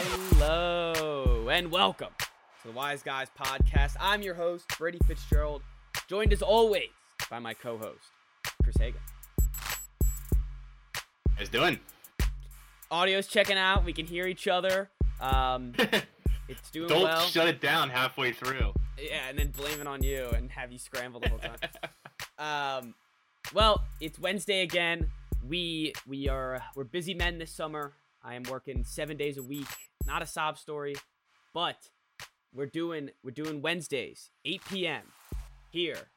Hello and welcome to the Wise Guys podcast. I'm your host, Brady Fitzgerald, joined as always by my co-host, Chris Hagan. guys doing? Audio's checking out. We can hear each other. Um, it's doing Don't well. shut it down halfway through. yeah, and then blame it on you and have you scramble the whole time. Um, well, it's Wednesday again. We we are we're busy men this summer. I am working seven days a week. Not a sob story, but we're doing we're doing Wednesdays, 8 p.m. here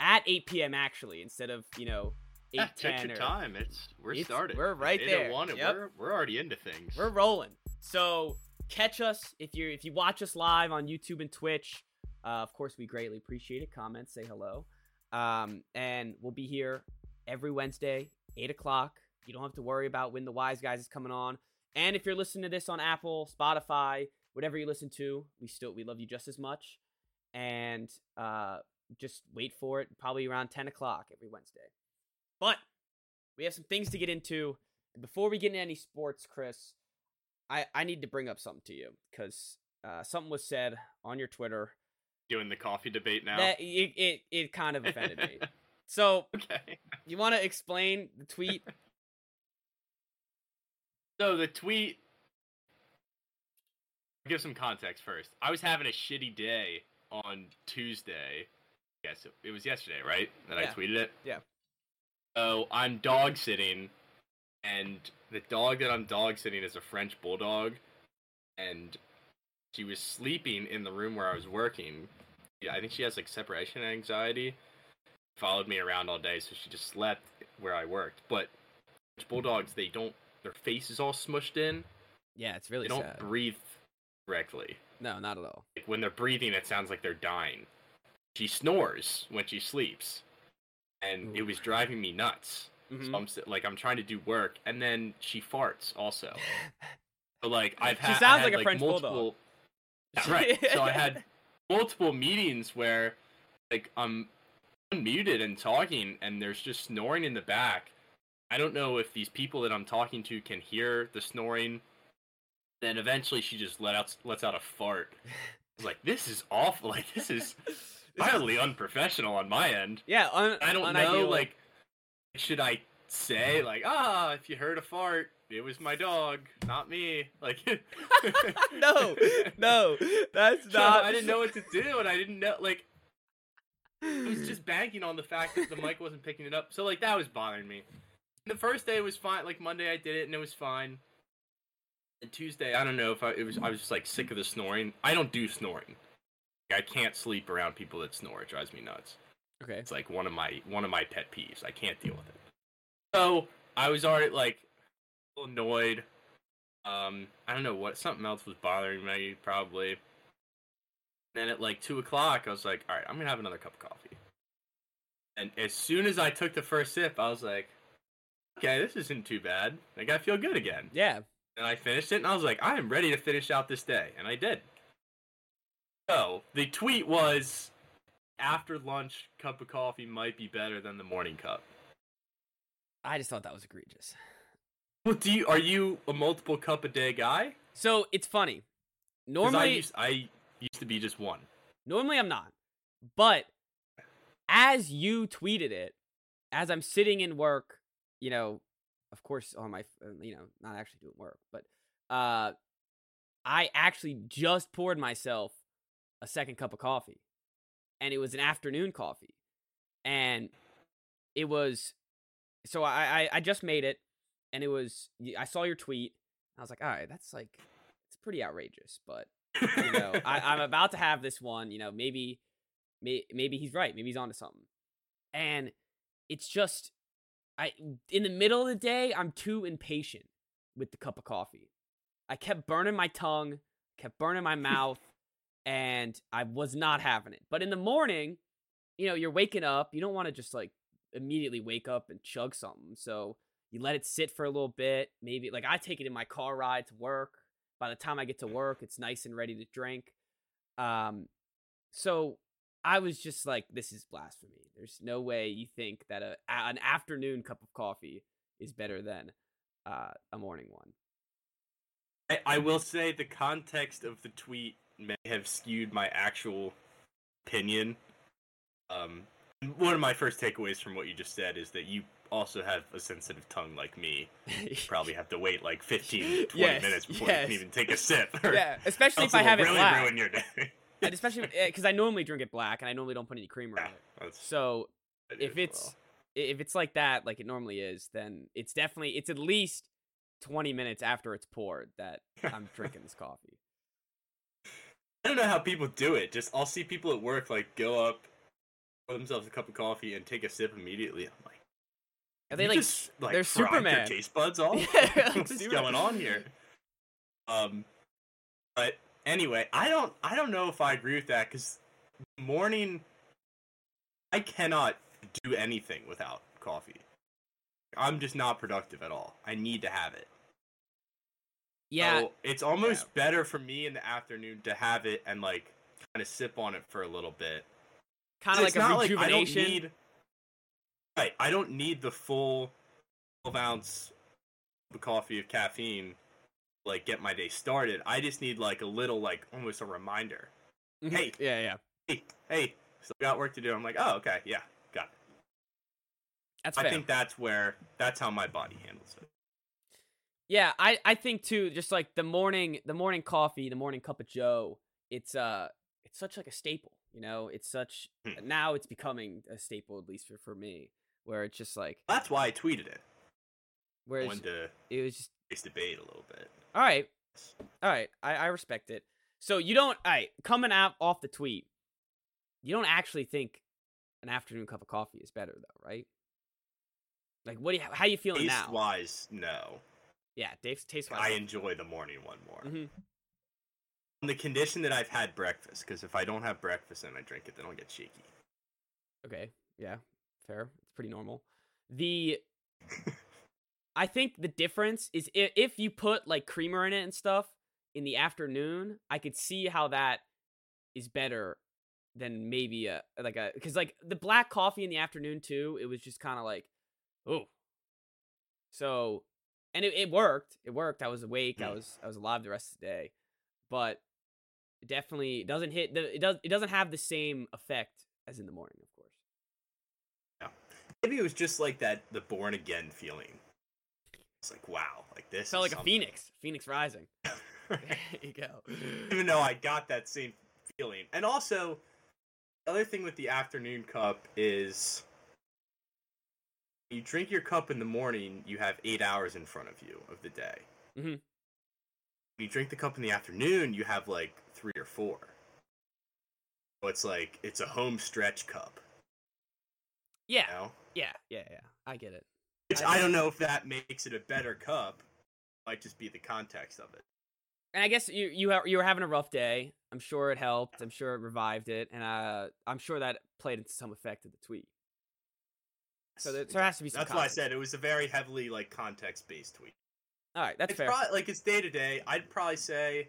at 8 p.m. actually instead of you know 8 Yeah, 10 take your or- time. It's we're It's- started. we're right It's there. 8:01 and Yep. We're we're already into things. We're rolling. So catch us if you if you watch us live on YouTube and Twitch. Uh, of course, we greatly appreciate it. Comment, say hello, um, and we'll be here every Wednesday, eight o'clock. You don't have to worry about when the Wise Guys is coming on. And if you're listening to this on Apple, Spotify, whatever you listen to, we still we love you just as much. And uh, just wait for it, probably around ten o'clock every Wednesday. But we have some things to get into. Before we get into any sports, Chris, I, I need to bring up something to you because uh, something was said on your Twitter doing the coffee debate now. that it, it, it kind of offended me. So okay. you want to explain the tweet? So the tweet. Give some context first. I was having a shitty day on Tuesday. Yes, it- was yesterday, right? That Yeah. I tweeted it. Yeah. So I'm dog sitting, and the dog that I'm dog sitting is a French bulldog, and she was sleeping in the room where I was working. Yeah, I think she has like separation anxiety. Followed me around all day, so she just slept where I worked. But French bulldogs, they don't. Their face is all smushed in. Yeah, it's really They don't breathe correctly. no, not at all. Like when they're breathing, it sounds like they're dying. She snores when she sleeps, and it was driving me nuts. Mhm. So I'm like, I'm trying to do work, and then she farts also. So like, I've She had. I sounds had, like a French multiple, bulldog. Yeah, right. so I had multiple meetings where, like, I'm unmuted and talking, and there's just snoring in the back. I don't know if these people that I'm talking to can hear the snoring. Then eventually, she just let out lets out a fart. I was like, "This is awful. Like, this is wildly unprofessional on my end." yeah, un- I don't know. Like, should I say like, "Ah, if you heard a fart, it was my dog, not me"? Like, no, no, that's not. I didn't know what to do, and I didn't know like I was just banking on the fact that the mic wasn't picking it up. So like that was bothering me. The first day was fine. Like Monday, I did it and it was fine. And Tuesday, I don't know if I it was I was just like sick of the snoring. I don't do snoring. I can't sleep around people that snore. It drives me nuts. okay. It's like one of my one of my pet peeves. I can't deal with it. So I was already like a little annoyed. Um, I don't know what something else was bothering me probably. Then at like two o'clock, I was like, all right, I'm gonna have another cup of coffee. And as soon as I took the first sip, I was like, okay, this isn't too bad. Like I feel good again. Yeah, And I finished it, and I was like, I am ready to finish out this day, and I did. So the tweet was, after lunch, cup of coffee might be better than the morning cup. I just thought that was egregious. Well, do you are you a multiple cup a day guy? So it's funny. Normally, I used, I used to be just one. Normally I'm not. But as you tweeted it, as I'm sitting in work, you know, of course on my uh, you know, not actually doing work, but uh I actually just poured myself a second cup of coffee. And it was an afternoon coffee. And it was so I I, I just made it and it was I saw your tweet. I was like, "All right, that's like it's pretty outrageous, but you know, I, I'm about to have this one. You know, maybe, may, maybe he's right. Maybe he's onto something. And it's just, I in the middle of the day, I'm too impatient with the cup of coffee. I kept burning my tongue, kept burning my mouth, and I was not having it. But in the morning, you know, you're waking up. You don't want to just like immediately wake up and chug something. So you let it sit for a little bit. Maybe like I take it in my car ride to work. By the time I get to work, it's nice and ready to drink. Um, so I was just like, this is blasphemy. There's no way you think that a, an afternoon cup of coffee is better than uh, a morning one. I, I will say the context of the tweet may have skewed my actual opinion. Um, one of my first takeaways from what you just said is that you also have a sensitive tongue like me. You probably have to wait like 15, 20 Yes, minutes before yes. you can even take a sip. yeah, especially if I have it really black. ruin your day. And especially because I normally drink it black and I normally don't put any creamer in it. So what I do if it's well. if it's like that, like it normally is, then it's definitely it's at least twenty minutes after it's poured that I'm drinking this coffee. I don't know how people do it. Just I'll see people at work like go up, pour themselves a cup of coffee, and take a sip immediately. I'm like, Are they like just, like they're Superman. Their taste buds off. Yeah, like What's Superman. going on here? Um, but anyway, I don't I don't know if I agree with that because morning, I cannot do anything without coffee. I'm just not productive at all. I need to have it. yeah, So it's almost better for me in the afternoon to have it and like kind of sip on it for a little bit. kind of It's like a not rejuvenation. I don't need, right, I don't need the full 12 ounce of coffee of caffeine to, like get my day started. I just need like a little like almost a reminder. Mhm. Hey. yeah, yeah, Hey, hey, still got work to do. I'm like, oh, okay, yeah, got it. that's I fair. think that's where that's how my body handles it. Yeah, I I think too. Just like the morning, the morning coffee, the morning cup of Joe. It's uh, it's such like a staple. You know, it's such Hmm. now it's becoming a staple at least for for me, where it's just like That's why I tweeted it. Where it's, wanted to it was just debate a little bit. All right, all right. I I respect it. So you don't, all right, coming out off the tweet, you don't actually think an afternoon cup of coffee is better though, right? Like, what do you, how you feeling Taste now? wise, no. Yeah, Dave's taste wise. I enjoy the morning one more. Mm-hmm. On the condition that I've had breakfast, because if I don't have breakfast and I drink it, then I'll get shaky. Okay, yeah, fair. It's pretty normal. The I think the difference is if, if you put like creamer in it and stuff in the afternoon, I could see how that is better than maybe a like a because like the black coffee in the afternoon too. It was just kind of like, oh, so and it, it worked. It worked. I was awake. I Mm. was I was alive the rest of the day, but it definitely doesn't hit. The, it does. It doesn't have the same effect as in the morning, of course. Yeah, maybe it was just like that the born again feeling. It's like wow, like this. Felt is like a phoenix. Phoenix rising. there you go. Even though I got that same feeling, and also the other thing with the afternoon cup is you drink your cup in the morning, you have eight hours in front of you of the day. Mhm. When you drink the cup in the afternoon, you have like three or four. So it's like it's a home stretch cup. Yeah, You know? yeah, yeah, yeah. I get it. Which I don't know if that makes it a better cup. It Might just be the context of it. And I guess you you you were having a rough day. I'm sure it helped. I'm sure it revived it, and uh, I'm sure that played into some effect of the tweet. So there, there has to be some. That's why I said it was a very heavily like context based tweet. All right, that's it's fair. probably like it's day to day. I'd probably say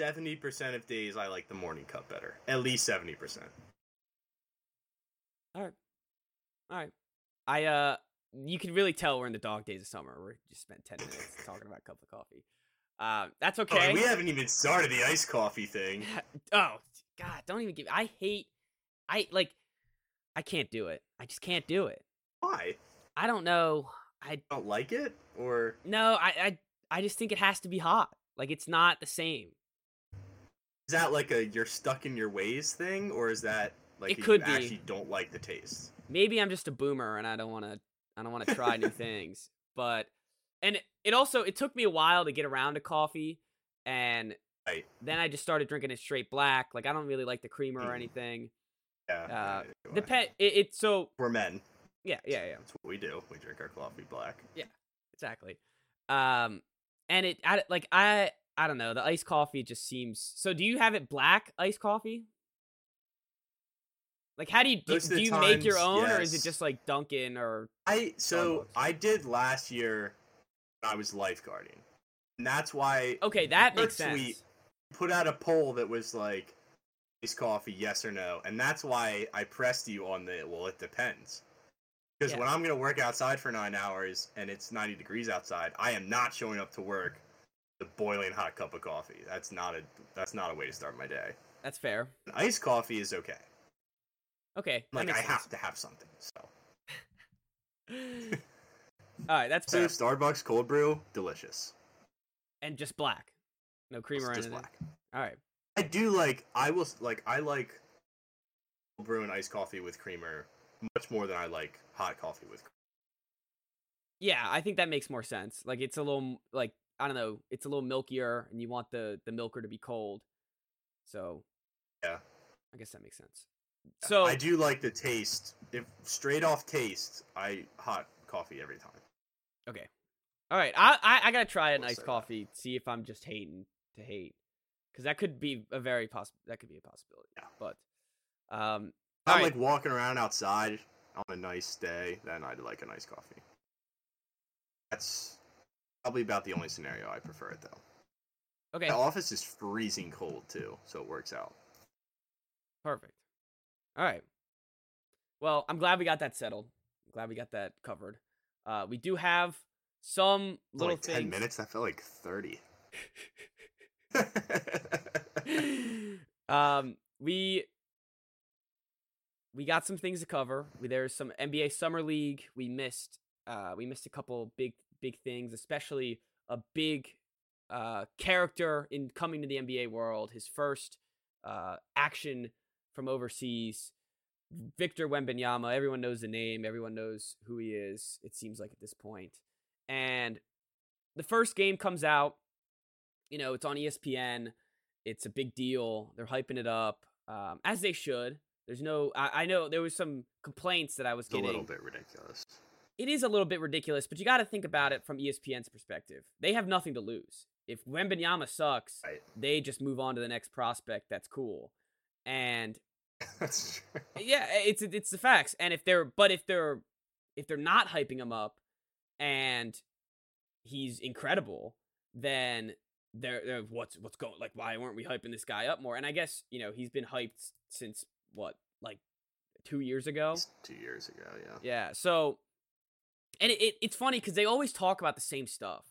seventy percent of days I like the morning cup better. At least seventy percent. Alright. All right. I uh, you can really tell we're in the dog days of summer. We just spent ten minutes talking about a cup of coffee. Um, that's okay. we haven't even started the iced coffee thing. oh God, don't even give. I hate. I like. I can't do it. I just can't do it. Why? I don't know. I Don't like it or no. I I I just think it has to be hot. Like it's not the same. is that like a you're stuck in your ways thing or is that like It you could be. actually don't like the taste? Maybe I'm just a boomer and I don't want to. I don't want to try new things. But and it, also it took me a while to get around to coffee, and Right. then I just started drinking it straight black. Like I don't really like the creamer or Mm. anything. Yeah. Uh, The pet. It, it so We're men. yeah yeah yeah. That's what we do. We drink our coffee black. Yeah. Exactly um and it I, like i i don't know the iced coffee just seems so do you have it black iced coffee like how do you do, do you make your times, own or is it just like dunkin or I so I did last year when I was lifeguarding. And that's why okay that makes sense suite. put out a poll that was like iced coffee, yes or no. And that's why I pressed you on the well, it depends. Because Yeah. when I'm gonna work outside for nine hours and it's ninety degrees outside, I am not showing up to work the boiling hot cup of coffee. That's not a that's not a way to start my day. That's fair. An iced coffee is okay. Okay. Like I sense. have to have something. So, All right, that's so. Starbucks cold brew, delicious. And just black, no creamer or It's just anything. black. All right. I do like. I will like. I like cold brew and iced coffee with creamer much more than I like hot coffee with. creamer. Yeah, I think that makes more sense. Like it's a little like I don't know, it's a little milkier, and you want the the milker to be cold. So Yeah. I guess that makes sense. So I do like the taste. If straight off taste, I hot coffee every time. okay, all right. I I, I gotta try an We'll iced say that. coffee. See if I'm just hating to hate, because that could be a very poss. That could be a possibility. Yeah. But um, I'm Alright. like walking around outside on a nice day, then I'd like a nice coffee. That's probably about the only scenario I prefer it though. okay, The office is freezing cold too, so it works out. perfect. All right. Well, I'm glad we got that settled. I'm glad we got that covered. Uh, we do have some little like things. ten minutes. That felt like thirty. um, we we got some things to cover. We, there's some NBA Summer League. We missed uh, we missed a couple big big things, especially a big uh, character in coming to the NBA world. His first uh, action from overseas. Victor Wembanyama. Everyone knows the name. Everyone knows who he is. It seems like at this point. And the first game comes out. You know, it's on ESPN. It's a big deal. They're hyping it up, um, as they should. There's no. I, I know there was some complaints that I was It's a little bit ridiculous. It is a little bit ridiculous, but you got to think about it from ESPN's perspective. They have nothing to lose. If Wembanyama sucks, Right. they just move on to the next prospect. That's cool. And That's true. yeah, it's it's the facts. And if they're but if they're if they're not hyping him up and he's incredible, then they're, they're what's what's going like why weren't we hyping this guy up more? And I guess, you know, he's been hyped since what, like 2 years ago. It's Two years ago, yeah. Yeah. So, and it, it it's funny because they always talk about the same stuff.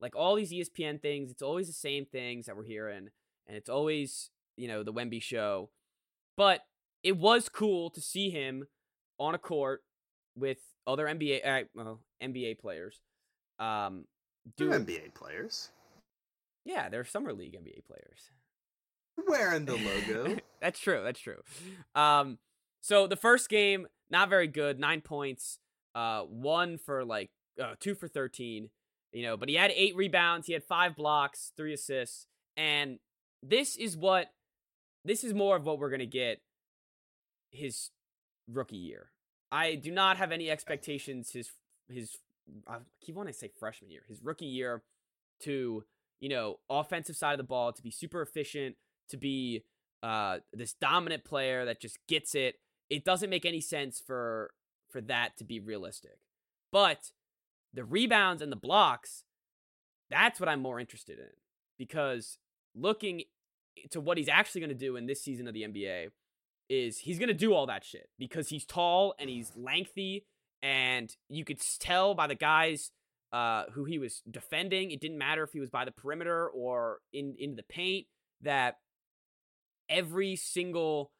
Like all these ESPN things, it's always the same things that we're hearing, and it's always you know the Wemby show. But it was cool to see him on a court with other NBA uh, well, NBA players. Um, doing NBA players yeah, they're summer league NBA players. wearing the logo. that's true. That's true. Um, so the first game, not very good. Nine points. Uh, one for like uh, two for thirteen. You know, but he had eight rebounds. He had five blocks, three assists, and this is what this is more of what we're gonna get his rookie year. I do not have any expectations his his I keep wanting to say freshman year, his rookie year to, you know, offensive side of the ball to be super efficient, to be uh this dominant player that just gets it. It doesn't make any sense for for that to be realistic. But the rebounds and the blocks, that's what I'm more interested in because looking to what he's actually going to do in this season of the NBA is he's going to do all that shit because he's tall and he's lengthy and you could tell by the guys uh, who he was defending. It didn't matter if he was by the perimeter or in into the paint that every single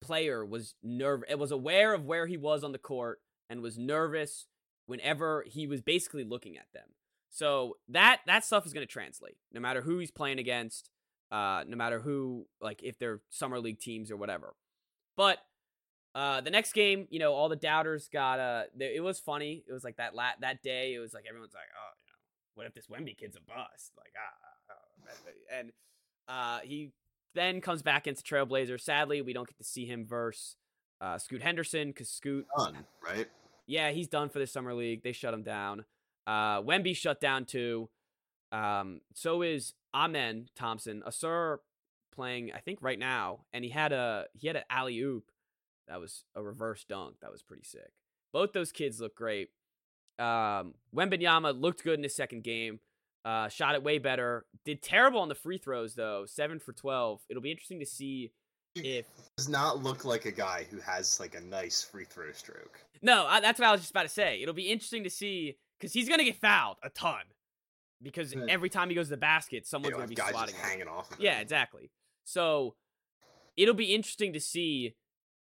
player was nerve it was aware of where he was on the court and was nervous whenever he was basically looking at them. So that that stuff is going to translate no matter who he's playing against uh no matter who like if they're summer league teams or whatever but uh the next game you know all the doubters got uh th- it was funny it was like that lat that day it was like everyone's like oh you know what if this Wemby kid's a bust like ah, ah, ah. and uh he then comes back into Trailblazer sadly we don't get to see him verse uh Scoot Henderson cuz Scoot Done, right? yeah, he's done for the summer league. They shut him down. Uh, Wemby shut down too. Um, so is Amen Thompson, Ausar playing, I think right now, and he had a he had an alley oop that was a reverse dunk that was pretty sick. Both those kids look great. Um, Wembanyama looked good in his second game. Uh, shot it way better. Did terrible on the free throws though, seven for twelve. It'll be interesting to see if Does not look like a guy who has like a nice free throw stroke. No, I, that's what I was just about to say. It'll be interesting to see because he's gonna get fouled a ton. Because every time he goes to the basket, someone's You know, gonna be swatting him. hanging off. of Yeah, exactly. So it'll be interesting to see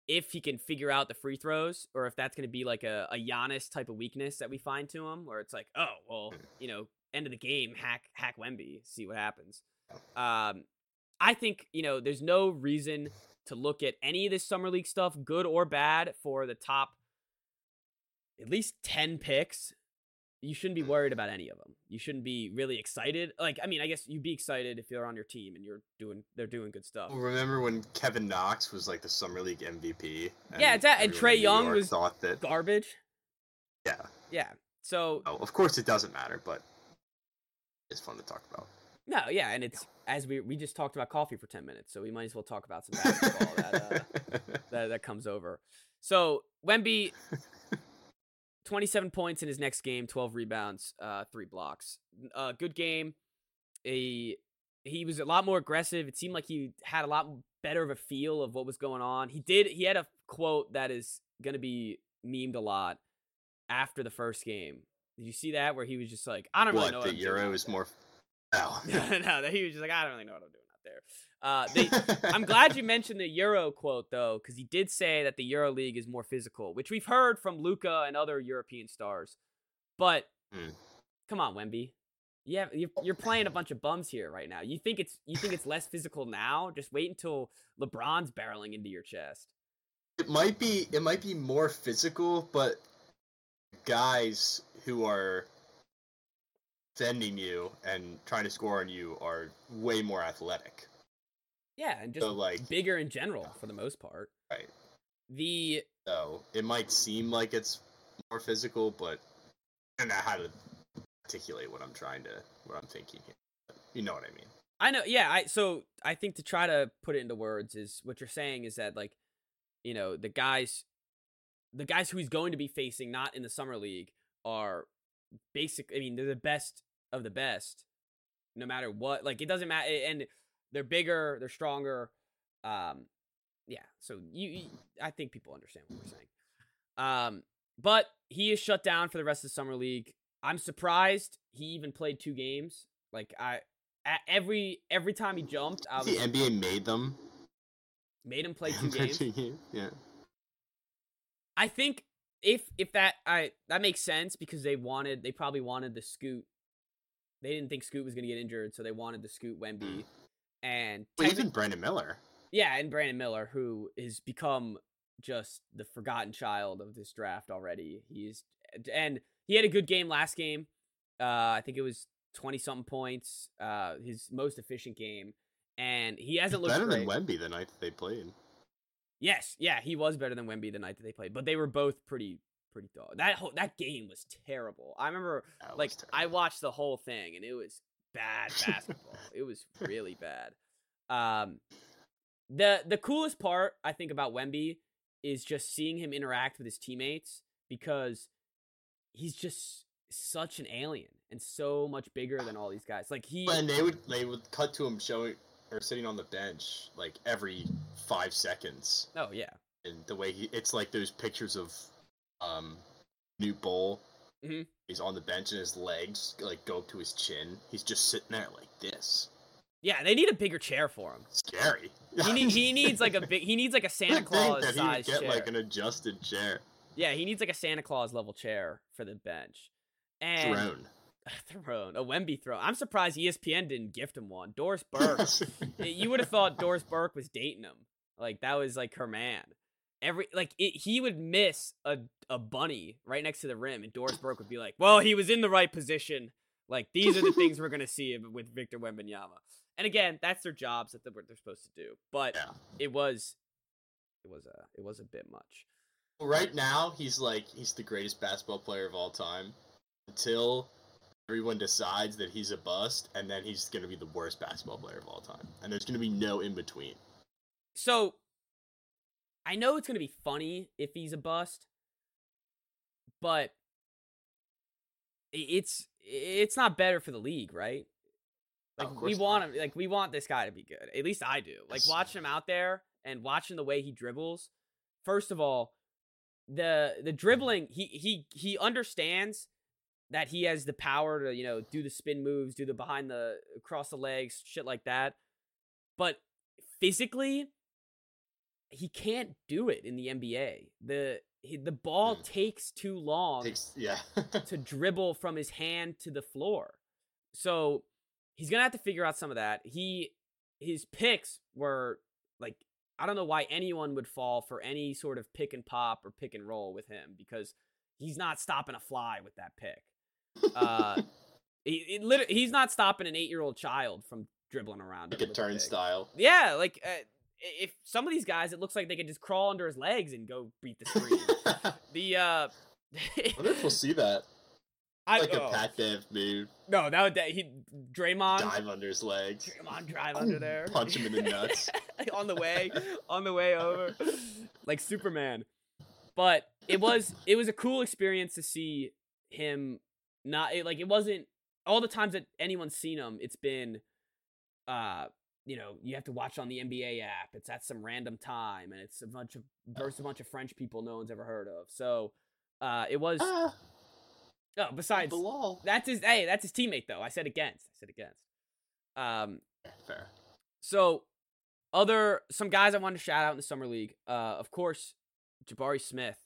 if he can figure out the free throws or if that's going to be like a, a Giannis type of weakness that we find to him, where it's like, oh, well, Mm. you know, end of the game, hack hack Wemby, see what happens. Um, I think you know, there's no reason to look at any of this summer league stuff, good or bad, for the top at least ten picks. You shouldn't be worried about any of them. You shouldn't be really excited. Like, I mean, I guess you'd be excited if you're on your team and you're doing, they're doing good stuff. Well, remember when Kevin Knox was like the summer league MVP? Yeah, it's that- and everyone Trae in New Young was thought that. Garbage. Yeah. Yeah. So Oh, of course it doesn't matter, but it's fun to talk about. no, yeah, and it's as we we just talked about coffee for ten minutes, so we might as well talk about some basketball that uh, that that comes over. So Wemby, twenty-seven points in his next game, twelve rebounds, uh, three blocks. Uh, good game. A he was a lot more aggressive. It seemed like he had a lot better of a feel of what was going on. He did. He had a quote that is gonna be memed a lot after the first game. Did you see that where he was just like, I don't really what know what the I'm doing Euro out is more. Oh. no, that he was just like, I don't really know what I'm doing there. Uh, they, I'm glad you mentioned the Euro quote though, because he did say that the Euro League is more physical, which we've heard from Luka and other European stars. But Hmm. come on, Wemby, yeah, you're, you're playing a bunch of bums here right now. You think it's you think it's less physical now? Just wait until LeBron's barreling into your chest. It might be it might be more physical, but guys who are defending you and trying to score on you are way more athletic. Yeah, and just So like bigger in general for the most part. right. The So it might seem like it's more physical, but I don't know how to articulate what I'm trying to what I'm thinking here. You know what I mean. I know, yeah. I so I think to try to put it into words is what you're saying is that like, you know, the guys, the guys who he's going to be facing, not in the summer league, are basic. I mean, they're the best of the best, no matter what. Like it doesn't matter, and they're bigger, they're stronger. Um, yeah. So you, you I think people understand what we're saying. Um, but he is shut down for the rest of the summer league. I'm surprised he even played two games. Like I, at every every time he jumped, I was the NBA made them made him play two games. yeah. I think if if that I that makes sense because they wanted they probably wanted the Scoot. They didn't think Scoot was gonna get injured, so they wanted the Scoot Wemby, and Well, even Brandon Miller. yeah, and Brandon Miller, who has become just the forgotten child of this draft already. He's and he had a good game last game. Uh, I think it was twenty something points. Uh, his most efficient game, and he hasn't looked better great. than Wemby the night that they played. Yes, yeah, he was better than Wemby the night that they played, but they were both pretty pretty dog. That whole that game was terrible. I remember That like I watched the whole thing and it was bad basketball. it was really bad. Um the the coolest part I think about Wemby is just seeing him interact with his teammates because he's just such an alien and so much bigger than all these guys. Like he And they would they would cut to him showing or sitting on the bench like every five seconds, Oh yeah. and the way he it's like those pictures of um new bowl. Mhm. He's on the bench and his legs like go up to his chin. He's just sitting there like this. Yeah, they need a bigger chair for him. Scary. He, need, he needs like a big he needs like a Santa Claus that he size get chair. like an adjusted chair. Yeah, he needs like a Santa Claus level chair for the bench. And Throne. throne, a Wemby throne. I'm surprised ESPN didn't gift him one. Doris Burke. you would have thought Doris Burke was dating him. Like that was like her man. Every like it, he would miss a a bunny right next to the rim, and Doris Burke would be like, "Well, he was in the right position. Like these are the things we're gonna see with Victor Wembanyama." And again, that's their jobs that they're, what they're supposed to do. But yeah. it was, it was a it was a bit much. Right now, he's like he's the greatest basketball player of all time. Until everyone decides that he's a bust, and then he's gonna be the worst basketball player of all time. And there's gonna be no in between. So I know it's gonna be funny if he's a bust, but it's it's not better for the league, right? Oh, like of we want him, like we want this guy to be good. At least I do. Like watching him out there and watching the way he dribbles. First of all, the the mm-hmm. dribbling he he he understands that he has the power to, you know, do the spin moves, do the behind the across the legs, shit like that. But physically, he can't do it in the NBA. The he, the ball Mm. takes too long Takes, yeah. to dribble from his hand to the floor. So he's gonna have to figure out some of that. He his picks were like I don't know why anyone would fall for any sort of pick and pop or pick and roll with him because he's not stopping a fly with that pick. Uh, he, it literally, he's not stopping an eight year old child from dribbling around. like a with the pick. turnstile. Yeah, like uh, if some of these guys, it looks like they could just crawl under his legs and go beat the screen. the uh, I wonder if we'll see that. I, Like oh, a Pat Bev move. No, that would that he Draymond Dive under his legs. Draymond drive under there. Punch him in the nuts. on the way, on the way over, like Superman. But it was it was a cool experience to see him not it, like it wasn't all the times that anyone's seen him. It's been, uh, you know, you have to watch on the NBA app. It's at some random time, and it's a bunch of versus a bunch of French people no one's ever heard of. So, uh, it was. Ah, Oh, besides, Bilal. that's his. Hey, that's his teammate though. I said against. I said against. Um. Fair. So, other some guys I wanted to shout out in the summer league. Uh, of course, Jabari Smith,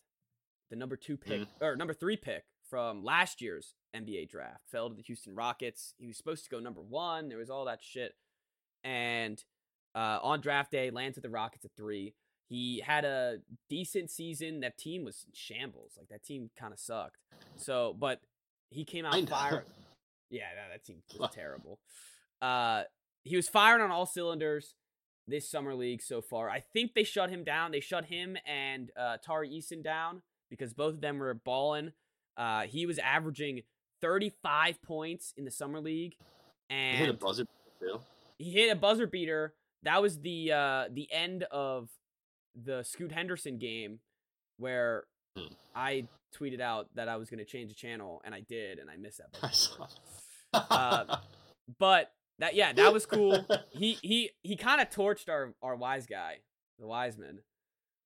the number two pick or number three pick from last year's NBA draft, fell to the Houston Rockets. He was supposed to go number one. There was all that shit, and uh, on draft day, lands with the Rockets at three. He had a decent season. That team was shambles. Like that team kind of sucked. So, but he came out fire. Yeah, that, that team was terrible. Uh, he was firing on all cylinders this summer league so far. I think they shut him down. They shut him and uh, Tari Eason down because both of them were balling. Uh, he was averaging 35 points in the summer league, and He hit a buzzer too. He hit a buzzer beater. That was the uh, the end of the Scoot Henderson game where Hmm. I tweeted out that I was going to change the channel, and I did, and I missed that. I saw. Uh, But that yeah, that was cool. he he he kind of torched our our wise guy, the Wiseman.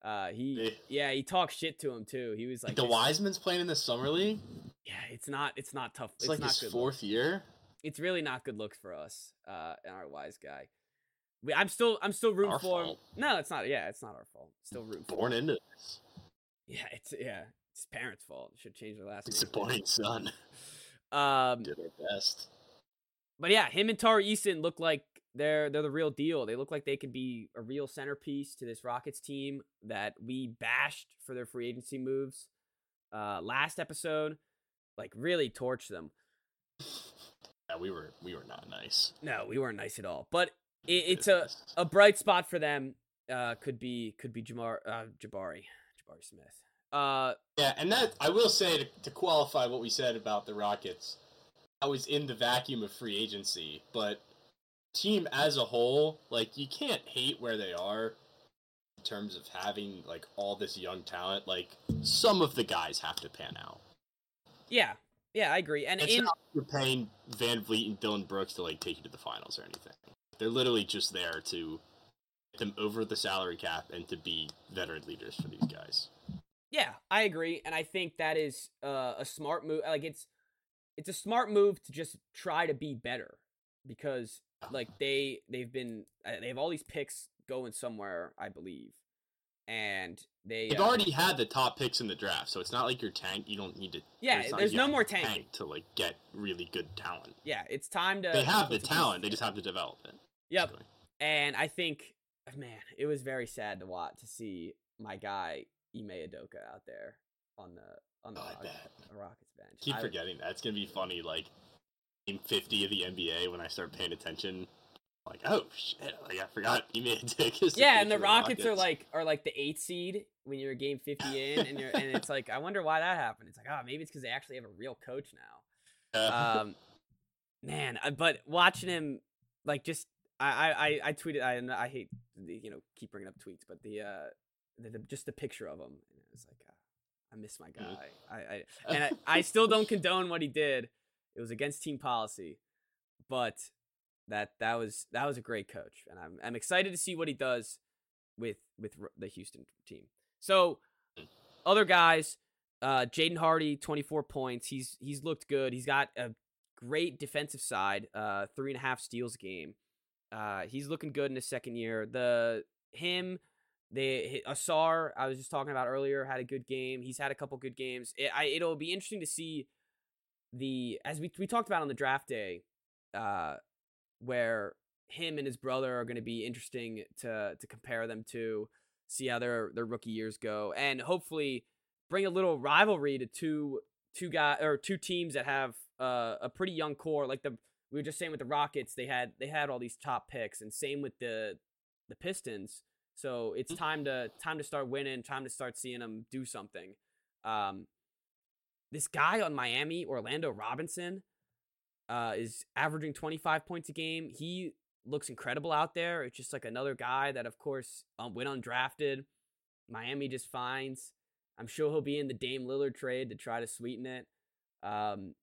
Uh, he Yeah. he talked shit to him too. He was like the "This- Wiseman's playing in the summer league. Yeah, it's not it's not tough. It's, It's, like not his good. fourth year. It's really not good looks for us. Uh, and our wise guy. We, I'm still I'm still rooting for him. No, it's not. Yeah, it's not our fault. Still rooting for Born him. into this. Yeah, it's yeah, it's parents' fault. Should change their last name. Disappointing son. Um, Did our best. But yeah, him and Tari Eason look like they're they're the real deal. They look like they could be a real centerpiece to this Rockets team that we bashed for their free agency moves uh last episode. Like really torched them. Yeah, we were we were not nice. No, we weren't nice at all. But it, it's a a bright spot for them. Uh could be could be Jamar uh Jabari. Jabari Smith. Uh Yeah, and that I will say to, to qualify what we said about the Rockets, I was in the vacuum of free agency, but team as a whole, like you can't hate where they are in terms of having like all this young talent. Like some of the guys have to pan out. yeah. Yeah, I agree. And It's in not you're paying VanVleet and Dillon Brooks to like take you to the finals or anything. They're literally just there to get them over the salary cap and to be veteran leaders for these guys. Yeah, I agree, and I think that is uh, a smart move. Like it's it's a smart move to just try to be better because like they they've been uh, they have all these picks going somewhere, I believe, and they They've uh, already had the top picks in the draft, so it's not like you're tank. You don't need to. Yeah, there's no more to tank to like get really good talent. yeah, it's time to. They have the talent. They just have to develop it. Yep, basically. and I think man, it was very sad to watch to see my guy Ime Udoka out there on the on the Oh, Rockets. Rockets bench. Keep I- forgetting that. It's gonna be funny. Like game fifty of the NBA when I start paying attention. Like oh shit! Like I forgot you made a dick. Yeah, and the Rockets, are like are like the eighth seed when you're game fifty in, and you're and it's like I wonder why that happened. It's like oh maybe it's because they actually have a real coach now. Um, man, but watching him like just I I I, I tweeted I I hate you know keep bringing up tweets, but the uh the, the just the picture of him, and it was like uh, I miss my Mm. guy. I, I and I, I still don't condone what he did. It was against team policy, but that that was that was a great coach, and I'm I'm excited to see what he does with with the Houston team. So, other guys, Uh, Jaden Hardy, 24 points. He's he's looked good. He's got a great defensive side. Uh, three and a half steals game. Uh, he's looking good in his second year. The him, they Ausar, I was just talking about earlier, had a good game. He's had a couple good games. It, I, it'll be interesting to see the as we we talked about on the draft day, uh, where him and his brother are going to be interesting to to compare them to, see how their their rookie years go, and hopefully bring a little rivalry to two two guys or two teams that have uh, a pretty young core. Like the we were just saying with the Rockets, they had they had all these top picks, and same with the the Pistons. So it's time to time to start winning. Time to start seeing them do something. Um, this guy on Miami, Orlando Robinson, uh, is averaging 25 points a game. He looks incredible out there. It's just like another guy that, of course, um, went undrafted. Miami just finds. I'm sure he'll be in the Dame Lillard trade to try to sweeten it. Um,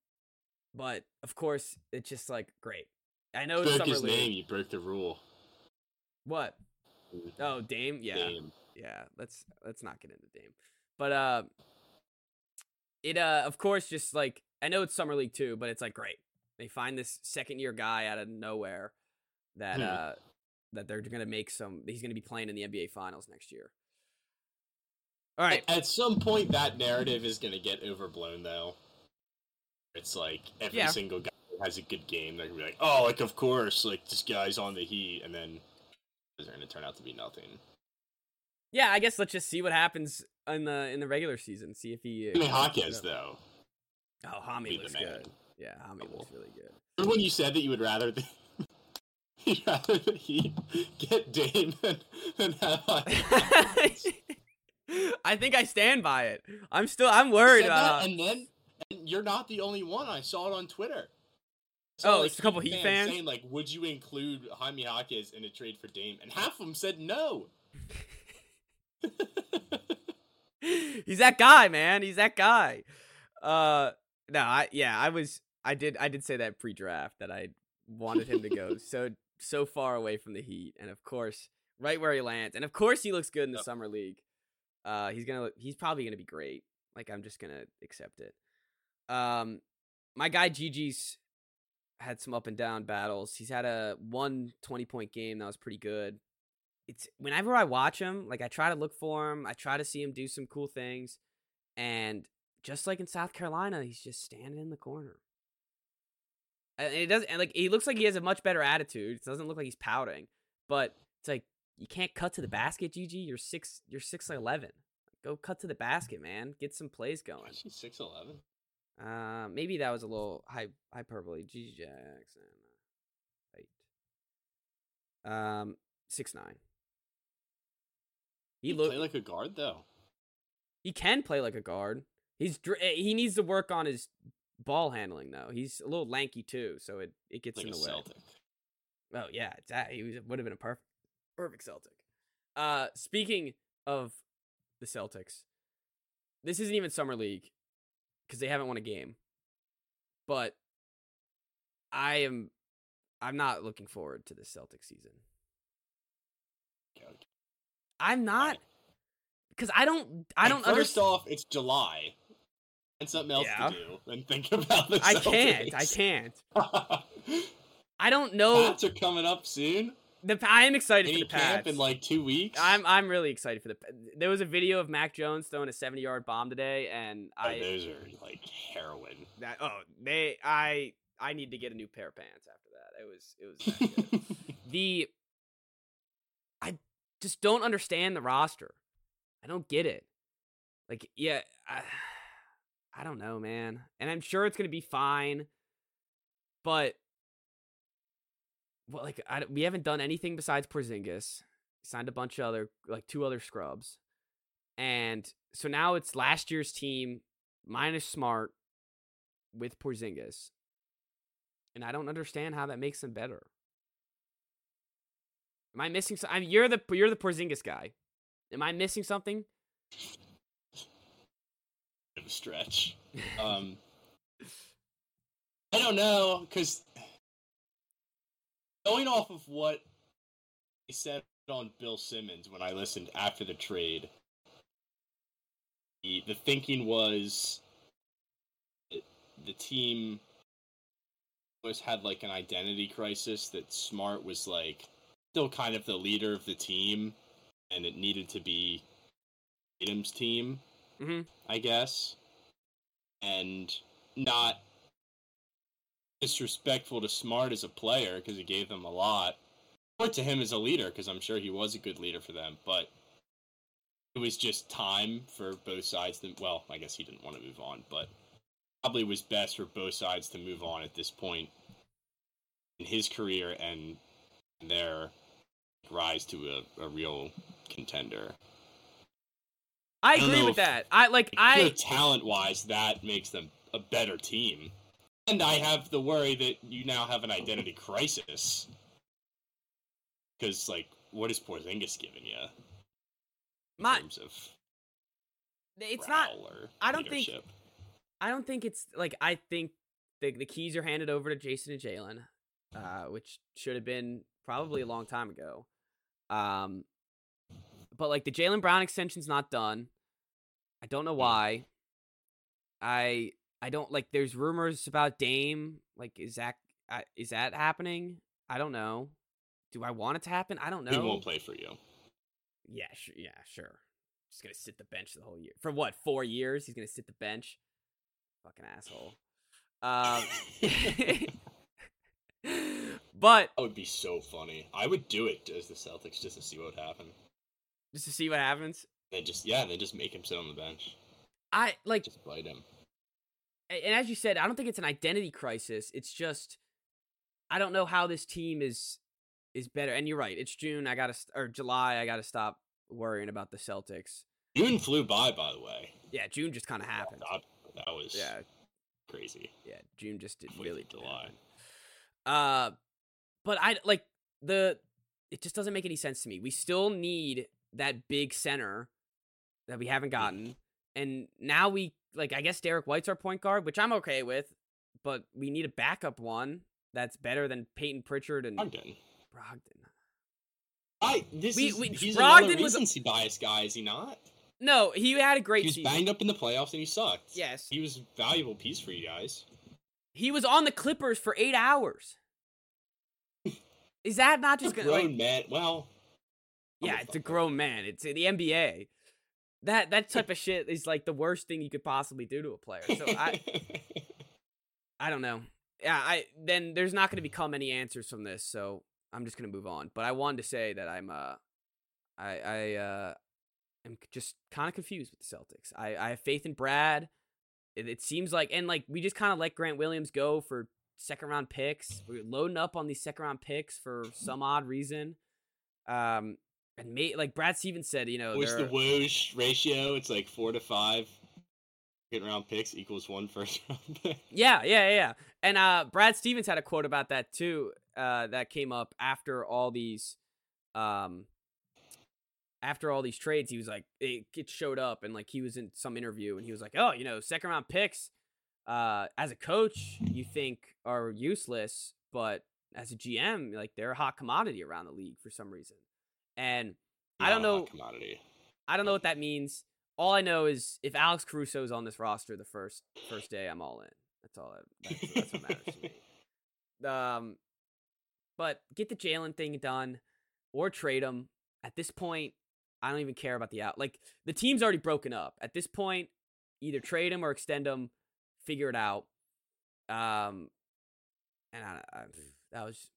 but of course, it's just like great. I know it's his league. name. You broke the rule. What? Oh, Dame. Yeah, Dame. yeah. Let's let's not get into Dame. But uh, it uh, of course, just like I know it's summer league too, but it's like great. They find this second year guy out of nowhere that Hmm. uh that they're gonna make some. He's gonna be playing in the NBA Finals next year. All right. At some point, that narrative is going to get overblown, though. It's like every Yeah. single guy has a good game. They're gonna be like, "Oh, like of course, like this guy's on the Heat," and then they're going to turn out to be nothing. Yeah, I guess let's just see what happens in the in the regular season. See if he. uh, Jimmy keeps it Hawkins, though. Oh, Jaime looks good. Yeah, Jaime looks really good. Remember when you said that you would rather the you'd rather the Heat get Dame than, than have? I think I stand by it. I'm still. I'm worried about. that, and then and you're not the only one. I saw it on Twitter. Oh, it's a couple Heat fans? saying like, "Would you include Jaime Jaquez in a trade for Dame?" And half of them said no. He's that guy, man. He's that guy. Uh, no, I yeah, I was. I did. I did say that pre-draft that I wanted him to go so so far away from the Heat, and of course, right where he lands, and of course, he looks good in the Yep. summer league. Uh, he's gonna. look- He's probably gonna be great. Like I'm just gonna accept it. Um, my guy GG's had some up and down battles. He's had a one 20 point game that was pretty good. It's whenever I watch him, like I try to look for him, I try to see him do some cool things, and just like in South Carolina, he's just standing in the corner. And it does, and like he looks like he has a much better attitude. It doesn't look like he's pouting, but it's like you can't cut to the basket, GG. You're six, you're six eleven. Go cut to the basket, man. Get some plays going. She's six eleven. Uh, maybe that was a little hy- hyperbole. G Jackson, height, um, six nine. He He look like a guard though. he can play like a guard. He's eh, he needs to work on his ball handling though. He's a little lanky too, so it it gets Like in the way. Celtic. Oh yeah, it's that he was, would have been a perfect perfect Celtic. Uh, speaking of the Celtics, this isn't even summer league because they haven't won a game. But I am, I'm not looking forward to the Celtic season. I'm not because I don't, I don't First understand. off, it's July. And something else Yeah. to do. And think about the I can't, I can't. I don't know. Pats are coming up soon. The I am excited for Any the camp Pats. in like two weeks. I'm I'm really excited for the. There was a video of Mac Jones throwing a 70 yard bomb today, and Oh, I those are like heroin. that oh they I I need to get a new pair of pants after that. It was it was the I just don't understand the roster. I don't get it. Like yeah, I, I don't know, man. And I'm sure it's gonna be fine, but well, like I, we haven't done anything besides Porzingis. Signed a bunch of other like two other scrubs, and so now it's last year's team minus Smart with Porzingis, and I don't understand how that makes them better. Am I missing? some- I mean, you're the you're the Porzingis guy. Am I missing something? A stretch. Um, I don't know because going off of what they said on Bill Simmons when I listened after the trade, the, the thinking was the team was had like an identity crisis that Smart was like still kind of the leader of the team and it needed to be Tatum's team, mm-hmm. I guess. And not disrespectful to Smart as a player because he gave them a lot, or to him as a leader because I'm sure he was a good leader for them. But it was just time for both sides to. Well, I guess he didn't want to move on, but probably was best for both sides to move on at this point in his career and their rise to a, a real contender. I don't agree with if- that. I like I talent wise, that makes them a better team. And I have the worry that you now have an identity crisis. Because, like, what is Porzingis giving you in my terms of it's not I don't think- I don't think it's like I think the the keys are handed over to Jayson and Jaylen, uh, which should have been probably a long time ago. Um, but like the Jaylen Brown extension's not done. I don't know why. I I don't like. There's rumors about Dame. Like, is that uh, is that happening? I don't know. Do I want it to happen? I don't know. He won't play for you. Yeah, sure. Yeah, sure. Just gonna sit the bench the whole year for what? Four years? He's gonna sit the bench. Fucking asshole. Um, but That would be so funny. I would do it as the Celtics just to see what would happen. Just to see what happens, They just yeah, they just make him sit on the bench. I like, Just bite him. and as you said, I don't think it's an identity crisis. It's just I don't know how this team is is better. And you're right. It's June. I gotta or July. I gotta stop worrying about the Celtics. June flew by, by the way. Yeah, June just kind of happened. That, that was Yeah, crazy. yeah. June just did really July. happen. Uh, but I like the. It just doesn't make any sense to me. We still need that big center that we haven't mm-hmm. gotten, and now we like. I guess Derrick White's our point guard, which I'm okay with, but we need a backup one that's better than Payton Pritchard and Brogdon. Brogdon. I this We- is we- he's Brogdon another was- recency bias guy, is he not? No, he had a great He was season. banged up in the playoffs and he sucked. Yes, He was a valuable piece for you guys. he was on the Clippers for eight hours. Is that not just gonna? grown Like, man. Well, yeah, it's a grown man. It's the NBA. That that type of shit is like the worst thing you could possibly do to a player. So I I don't know. Yeah, I then there's not going to become any answers from this, so I'm just going to move on. But I wanted to say that I'm uh I I uh am just kind of confused with the Celtics. I I have faith in Brad. It, it seems like and like we just kind of let Grant Williams go for second round picks. We're loading up on these second round picks for some odd reason. Um and may, like Brad Stevens said, you know, What's the Woj ratio? It's like four to five. Second round picks equals one first round pick. Yeah, yeah, yeah, yeah. And uh, Brad Stevens had a quote about that too. Uh, that came up after all these, um, after all these trades. He was like, it, it showed up, and like he was in some interview, and he was like, oh, you know, second round picks, uh, as a coach, you think are useless, but as a GM, like they're a hot commodity around the league for some reason. And I don't Not a hot know. Commodity. I don't know what that means. All I know is if Alex Caruso is on this roster the first first day, I'm all in. That's all. I, that's, that's what matters to me. Um, but get the Jaylen thing done, or trade him. At this point, I don't even care about the out. Like the team's already broken up. At this point, either trade him or extend him. Figure it out. Um, and I, I, that was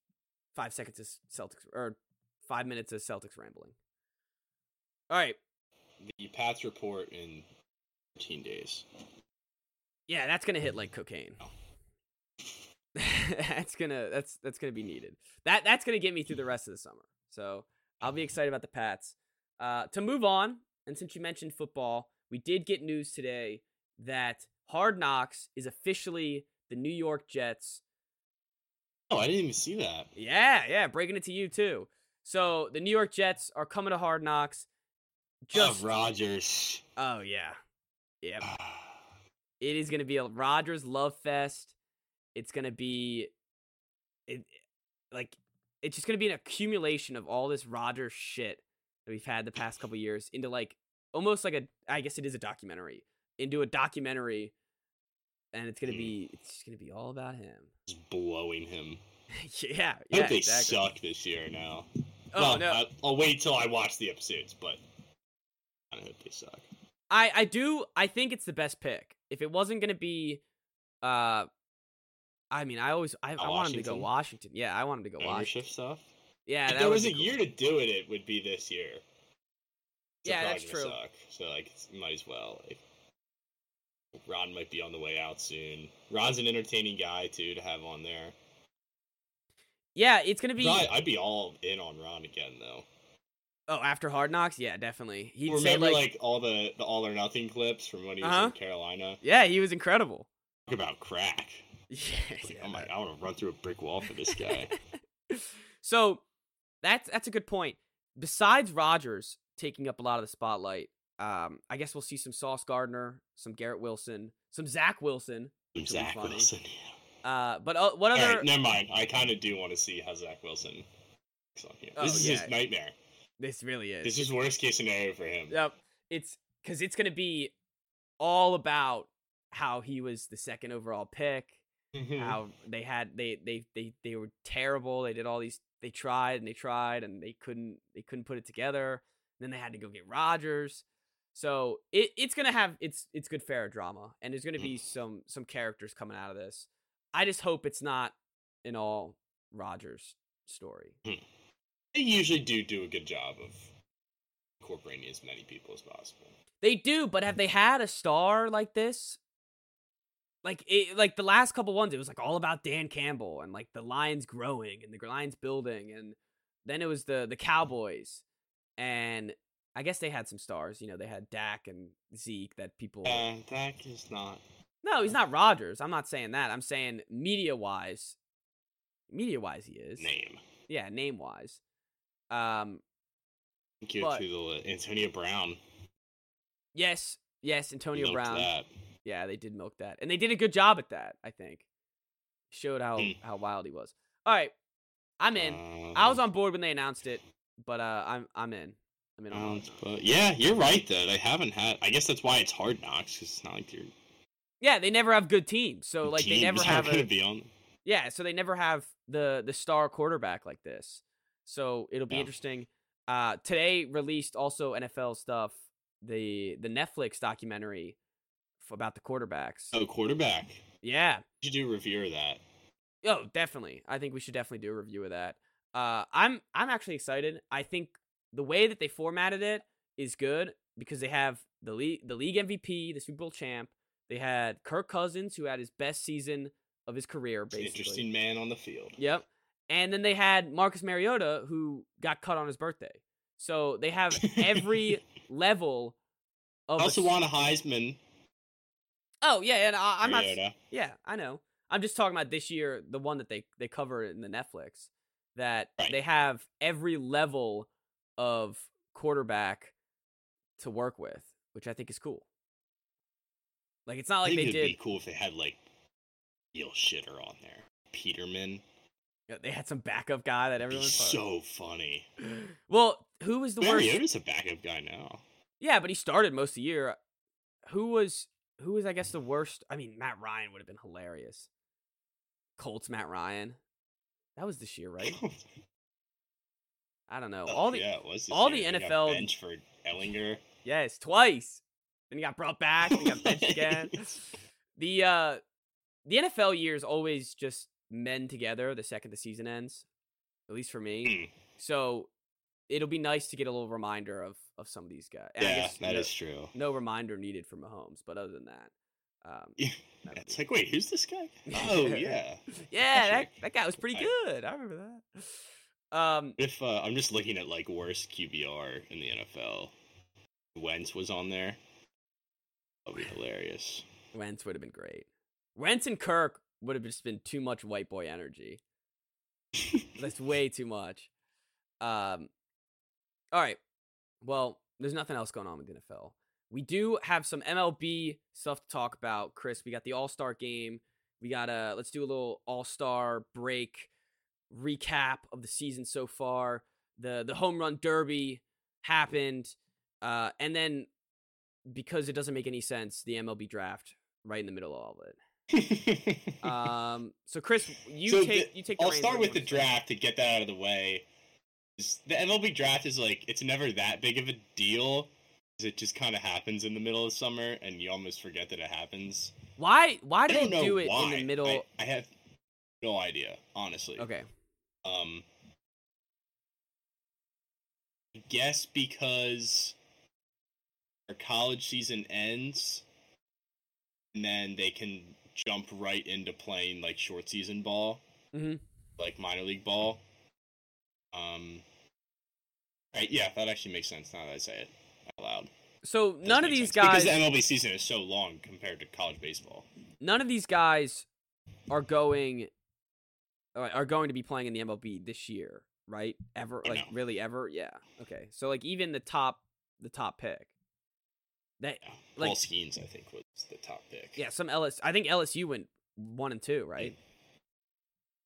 five seconds of Celtics or five minutes of Celtics rambling. All right. The Pats report in 14 days. Yeah, that's gonna hit like cocaine. that's gonna that's that's gonna be needed. That that's gonna get me through the rest of the summer. So I'll be excited about the Pats. Uh, to move on, and since you mentioned football, we did get news today that Hard Knocks is officially the New York Jets. Oh, I didn't even see that. Yeah, yeah, breaking it to you too. So the New York Jets are coming to Hard Knocks. Just oh, Rodgers. oh yeah, yeah. It is going to be a Rodgers love fest. It's going to be it like it's just going to be an accumulation of all this Rodgers shit that we've had the past couple years into like almost like a I guess it is a documentary into a documentary, and it's gonna Hmm. be it's gonna be all about him. Just blowing him. yeah, I yeah, hope they exactly. suck this year now. Oh well, no, I, I'll wait till I watch the episodes, but I hope they suck. I I do I think it's the best pick. If it wasn't gonna be, uh, I mean I always I, I want him to go Washington? Washington. Yeah, I want him to go Washington. Ownership stuff. Yeah, if that there was a cool. year to do it, it would be this year. It's Yeah, that's true. Suck, so like, it's- might as well. Like, Ron might be on the way out soon. Ron's an entertaining guy too to have on there. Yeah, it's gonna be. I- I'd be all in on Ron again though. Oh, after Hard Knocks, yeah, definitely. He'd Remember say like, like, all the the all or nothing clips from when he was Uh-huh. in Carolina. yeah, he was incredible. Talk about crack. Yeah, like, yeah, oh my, I want to run through a brick wall for this guy. so that's that's a good point. Besides Rodgers taking up a lot of the spotlight, um, I guess we'll see some Sauce Gardner, some Garrett Wilson, some Zach Wilson. Zach. Wilson. Uh, but uh, what other? right, never mind. I kind of do want to see how Zach Wilson. here. Oh, this is yeah. his nightmare. This really is. This is worst case scenario for him. Yep. It's because it's gonna be all about how he was the second overall pick. Mhm. how they had they they they they were terrible. They did all these. They tried and they tried and they couldn't they couldn't put it together. then they had to go get Rodgers. So it, it's gonna have it's it's good fair drama and there's gonna be some some characters coming out of this. I just hope it's not an all Rodgers story. They usually do do a good job of incorporating as many people as possible. They do, but have they had a star like this? Like it, like the last couple ones, it was like all about Dan Campbell and like the Lions growing and the Lions building, and then it was the the Cowboys, and I guess they had some stars. You know, they had Dak and Zeke that people. Uh, Dak is not. No, he's not Rodgers. I'm not saying that. I'm saying media wise, media wise, he is. Name. Yeah, name wise. Um. Give But- to the Antonio Brown. Yes. Yes. Antonio Milked Brown. That. Yeah, they did milk that, and they did a good job at that. I think showed how Hmm. how wild he was. All right, I'm in. I was Um, on board when they announced it, but uh, I'm I'm in. I'm in. um, but yeah, you're right though. I haven't had. I guess that's why it's hard knocks because it's not like you're. Yeah, they never have good teams, so like they never have a be on. yeah, so they never have the the star quarterback like this. So it'll be Yeah. interesting. Uh, today released also NFL stuff. The the Netflix documentary f- about the quarterbacks. Oh, quarterback. Yeah, You should do a review of that. Oh, definitely. I think we should definitely do a review of that. Uh, I'm I'm actually excited. I think the way that they formatted it is good because they have the league the league MVP, the Super Bowl champ. They had Kirk Cousins, who had his best season of his career, basically. interesting man on the field. Yep. And then they had Marcus Mariota, who got cut on his birthday. So they have every level of. I a also s- want a Heisman. Oh yeah, and I, I'm not. Yeah, I know. I'm just talking about this year, the one that they they cover in the Netflix, that Right. they have every level of quarterback to work with, which I think is cool. Like it's not like they it'd did. be cool if they had like real shitter on there. Peterman. yeah, They had some backup guy that everyone. thought- so funny. well, who was the worst? Mariota's a backup guy now. Yeah, but he started most of the year. Who was who was I guess the worst? I mean, Matt Ryan would have been hilarious. Colts Matt Ryan. That was this year, right? Oh. I don't know. Oh, all the yeah, it was this all year. the NFL bench for Ehlinger. Yes, twice. Then he got brought back. Then he got benched again. The uh, the NFL years always just mend together the second the season ends, at least for me. Hmm. So it'll be nice to get a little reminder of of some of these guys. And yeah, guess that no, is true. no reminder needed for Mahomes, but other than that, um, Yeah, it's like, wait, who's this guy? Oh, yeah. yeah, that that guy was pretty I- good. I remember that. Um, If uh, I'm just looking at like worst QBR in the NFL, Wentz was on there. That'd be hilarious. Wentz would have been great. Wentz and Kirk would have just been too much white boy energy. That's way too much. Um, all right. Well, there's nothing else going on with the NFL. We do have some MLB stuff to talk about, Chris. We got the All Star game. We got a let's do a little All Star break recap of the season so far. The the home run derby happened, uh, and then because it doesn't make any sense. The MLB draft right in the middle of all of it. Um, so Chris, you So take the- you take. The I'll start with the you wanna say? draft to get that out of the way. The MLB draft is like it's never that big of a deal. It just kind of happens in the middle of summer, and you almost forget that it happens. Why? Why do they do it why. in the middle? I, I have no idea, honestly. Okay. Um, I guess because our college season ends, and then they can jump right into playing like short season ball, Mhm. like minor league ball. Um, right? Yeah, that actually makes sense now that I say it out loud. So Does none of these sense. guys, because the MLB season is so long compared to college baseball. none of these guys are going, uh, are going to be playing in the MLB this year, right? Ever, like no. really ever? Yeah. Okay. So like even the top, the top pick. That Like- Paul Skenes, I think, was the top pick. yeah, some LS. I think LSU went one and two, right?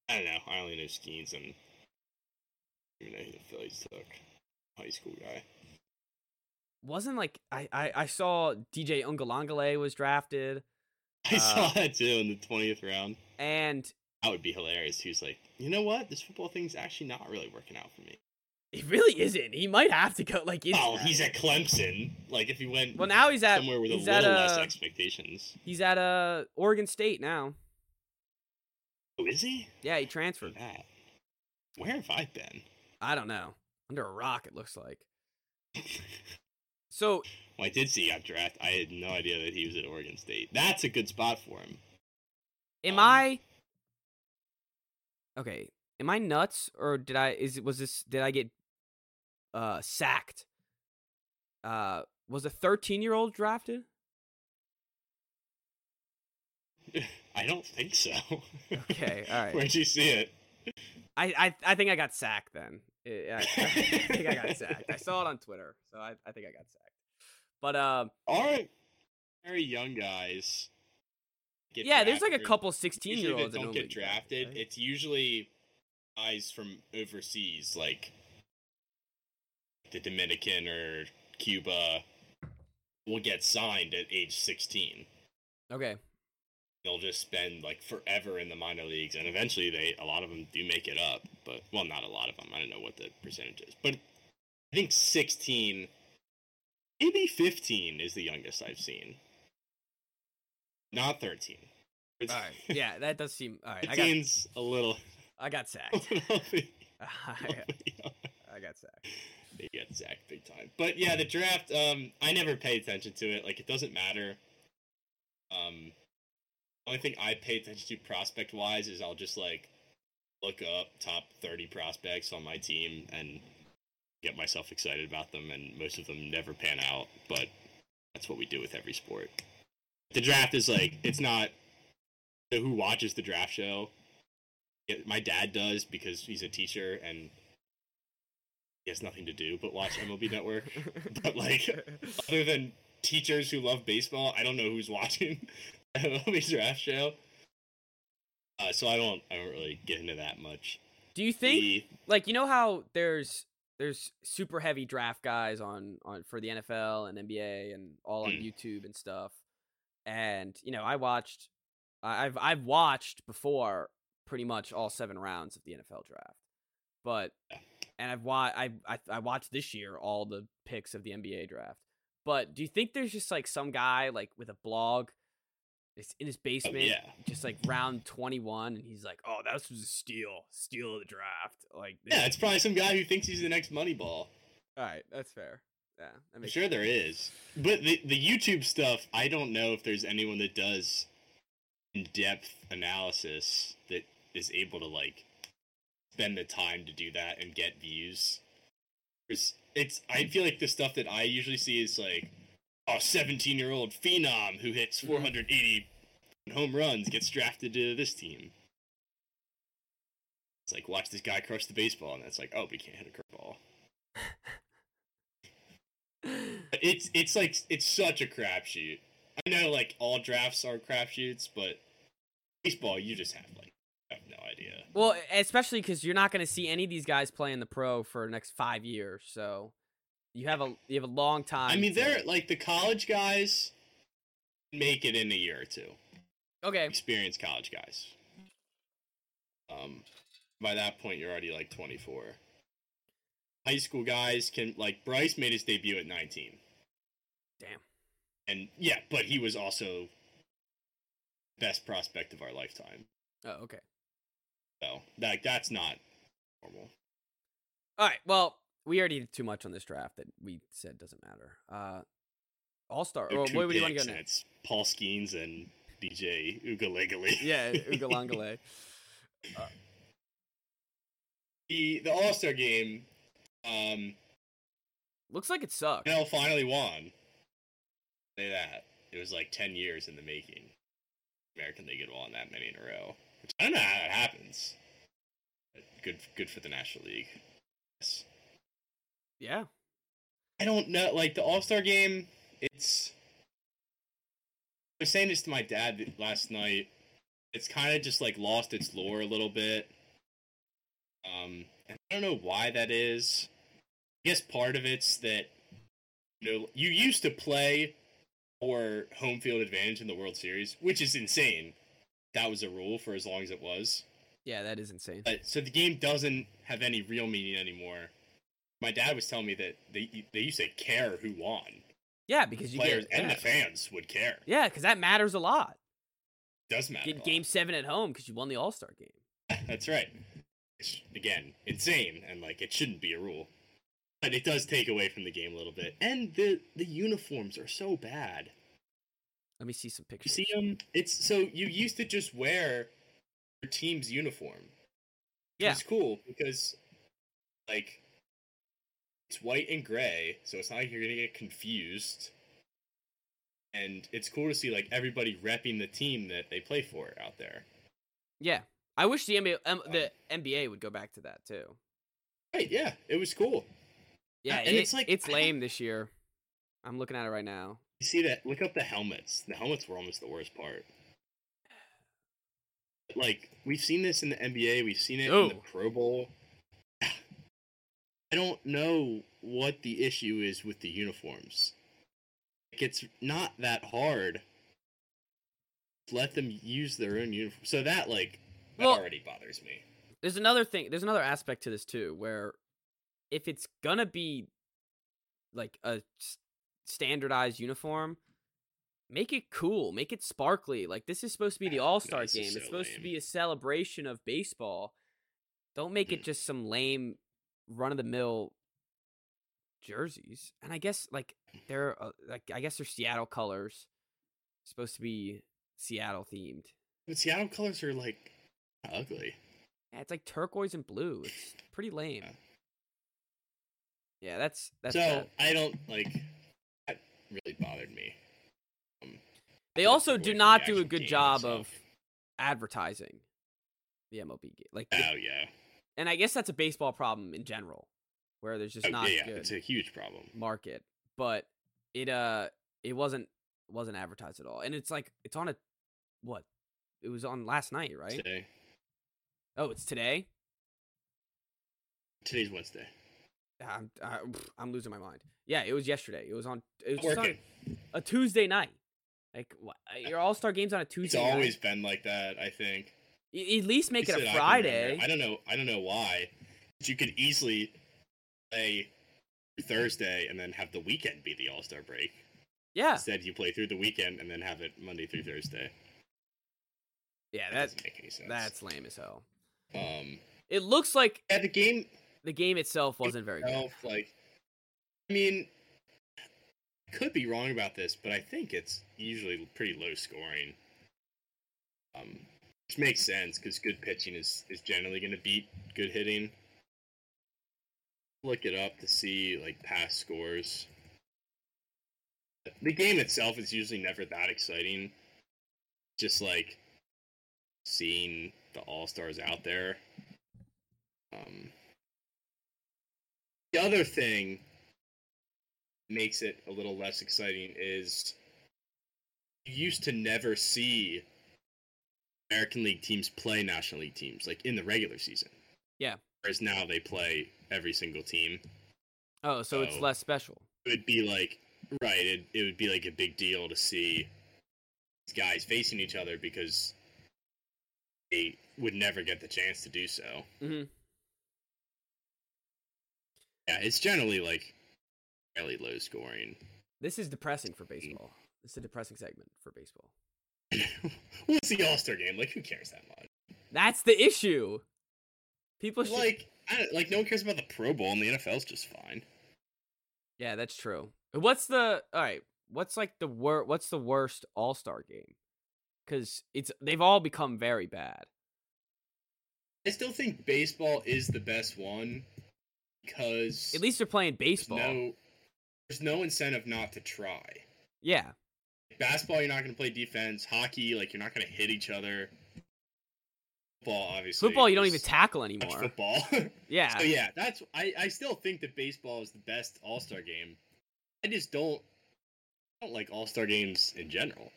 I don't know. I only know Skeens and even know who the Phillies took. High school guy. Wasn't like I I, I saw DJ Uiagalelei was drafted, I Uh, saw that too in the twentieth round. and That would be hilarious. He was like, you know what? This football thing's actually not really working out for me. It really isn't. He might have to go. Like, Oh, he's at Clemson. Like if he went well now he's at somewhere with a little at less uh, expectations. he's at uh Oregon State now. Oh, is he? Yeah, he transferred. that. Where have I been? I don't know. Under a rock, it looks like. So Well, I did see he got drafted. I had no idea that he was at Oregon State. That's a good spot for him. am Um, I okay? Am I nuts or did I? Is it was this? Did I get uh sacked? Uh, was a thirteen year old drafted? I don't think so. Okay, all right. Where'd you see it? I I, I think I got sacked then. I, I think I got sacked. I saw it on Twitter, so I, I think I got sacked. But um, Our very young guys. get yeah, there's like a couple 16 year olds that don't get drafted. right? It's usually guys from overseas, like the Dominican or Cuba, will get signed at age 16. Okay, They'll just spend like forever in the minor leagues, and eventually they a lot of them do make it up. But well, not a lot of them. I don't know what the percentage is, but I think 16, maybe 15 is the youngest I've seen. Not 13. all right, yeah, that does seem all right. I got a little. I got sacked. little bit- I, I got sacked. They get sacked big time. But yeah, the draft. Um, I never pay attention to it. Like it doesn't matter. Um, only thing I pay attention to prospect wise is I'll just like look up top thirty prospects on my team and get myself excited about them. And most of them never pan out, but that's what we do with every sport. The draft is like it's not. Who watches the draft show? It, my dad does because he's a teacher and he has nothing to do but watch MLB Network. But like, other than teachers who love baseball, I don't know who's watching MLB draft show. Uh, so I don't, I don't really get into that much. Do you think The- like you know how there's there's super heavy draft guys on on for the NFL and NBA and all on Mm. YouTube and stuff. And you know, I watched I've I've watched before pretty much all 7 rounds of the NFL draft. But Yeah. And I've wa- I, I I watched this year all the picks of the NBA draft. But do you think there's just like some guy like with a blog it's in his oh, basement yeah, just like round 21 and he's like oh that was a steal steal of the draft like yeah, it's probably some guy who thinks he's the next Moneyball. all right that's fair yeah that I'm sure there is, but the the YouTube stuff, I don't know if there's anyone that does in depth analysis that is able to like spend the time to do that and get views. It's, it's I feel like the stuff that I usually see is like a 17 year old phenom who hits mm-hmm. 480 home runs gets drafted to this team. It's like watch this guy crush the baseball, and it's like, oh, he can't hit a curveball. It's it's like it's such a crapshoot. I know like all drafts are crapshoots, but baseball you just have I have no idea. Well especially because you're not going to see any of these guys play in the pro for the next five years so You have a you have a long time. I mean, they're like the college guys make it in a year or two. okay. Experienced college guys. Um, by that point, you're already like 24. High school guys can like Bryce made his debut at 19. Damn. And yeah, but he was also best prospect of our lifetime. Oh, okay. So that that's not normal. All right. Well, we already did too much on this draft that we said doesn't matter. Uh, All Star. Well, where do you want to go next? Paul Skenes and DJ Uiagalelei. Yeah, Uiagalelei. the the All Star game. Um, Looks like it sucked. Bell finally won. Say that it was like ten years in the making. American League had won that many in a row. Which I don't know how that happens. Good, good for the National League. Yes. Yeah. I don't know. Like the All Star game, it's. I was saying this to my dad last night. It's kind of just like lost its lore a little bit. Um, and I don't know why that is. I guess part of it's that you know you used to play for home field advantage in the World Series, which is insane. That was a rule for as long as it was. Yeah, that is insane. But so the game doesn't have any real meaning anymore. My dad was telling me that they they used to care who won. Yeah, because you Players get and yeah. the fans would care. Yeah, because that matters a lot. Does matter. Get game seven at home because you won the All Star game. That's right. It's, again, insane and like it shouldn't be a rule. But it does take away from the game a little bit. And the the uniforms are so bad. Let me see some You pictures. see them? It's so you used to just wear your team's uniform. Yeah. It's cool because like it's white and gray, so it's not like you're gonna get confused. And it's cool to see like everybody repping the team that they play for out there. Yeah, I wish the NBA um, the NBA would go back to that too. Right, yeah. It was cool. Yeah, and it- it's like- it's lame this year. I'm looking at it right now. You see that? Look up the helmets. The helmets were almost the worst part. Like we've seen this in the NBA, we've seen it in the Oh. Pro Bowl. I don't know what the issue is with the uniforms. Like it's not that hard. Let them use their own uniform. So that like that Well- already bothers me. There's another thing. There's another aspect to this too, where if it's gonna be like a standardized uniform, make it cool, make it sparkly. Like this is supposed to be the All Star this is game. so it's supposed to be a celebration of baseball. Don't make it Mm. just some lame, run of the mill jerseys. And I guess like they're uh, like I guess they're Seattle colors, supposed to be Seattle themed. But Seattle colors are like ugly. Yeah, it's like turquoise and blue. It's pretty lame. Yeah. Yeah, that's that's so bad. I don't like really bothered me. Um, They also do not do a good job itself. of advertising the MLB game. Like, Oh yeah. and I guess that's a baseball problem in general, where there's just Oh, not yeah, good it's a huge problem. market. But it uh, it wasn't wasn't advertised at all, and it's like it's on a what? It was on last night, right? Today, Oh, it's today. today's Wednesday. I'm I, I'm losing my mind. Yeah, it was yesterday. It was on. It was on a Tuesday night. Like what, your All Star games on a It's Tuesday. night. always been like that. I think. Y- At least make it a that I. Friday. I don't know. I don't know why. But you could easily play Thursday and then have the weekend be the All Star break. Yeah, Instead, you play through the weekend and then have it Monday through Thursday. yeah. That That's doesn't make any sense. that's lame as hell. um. It looks like Yeah, the game the game itself wasn't very good. like, I mean, I could be wrong about this, but I think it's usually pretty low scoring. Um, which makes sense because good pitching is is generally going to beat good hitting. Look it up to see like past scores. The game itself is usually never that exciting. Just like seeing the all stars out there. Um, the other thing makes it a little less exciting is you used to never see American League teams play National League teams like in the regular season. Yeah. Whereas now they play every single team. Oh, so it's less special. It would be like right. It it would be like a big deal to see these guys facing each other because they would never get the chance to do so. hmm Yeah, it's generally like fairly low scoring. This is depressing for mm. baseball. This is a depressing segment for baseball. well, it's the All Star game. Like, who cares that much? That's the issue. People should. Like, I don't, like no one cares about the Pro Bowl, and the NFL's just fine. yeah, that's true. What's the all right? What's like the wor- What's the worst All Star game? Because it's they've all become very bad. I still think baseball is the best one because At least they're playing there's baseball. no there's no incentive not to try. Yeah, Basketball, you're not going to play defense. Hockey, like you're not going to hit each other. Football, obviously. football you don't even tackle anymore. Football. Yeah, So yeah, that's I, I still think that baseball is the best All Star game. I just don't I don't like All Star games in general.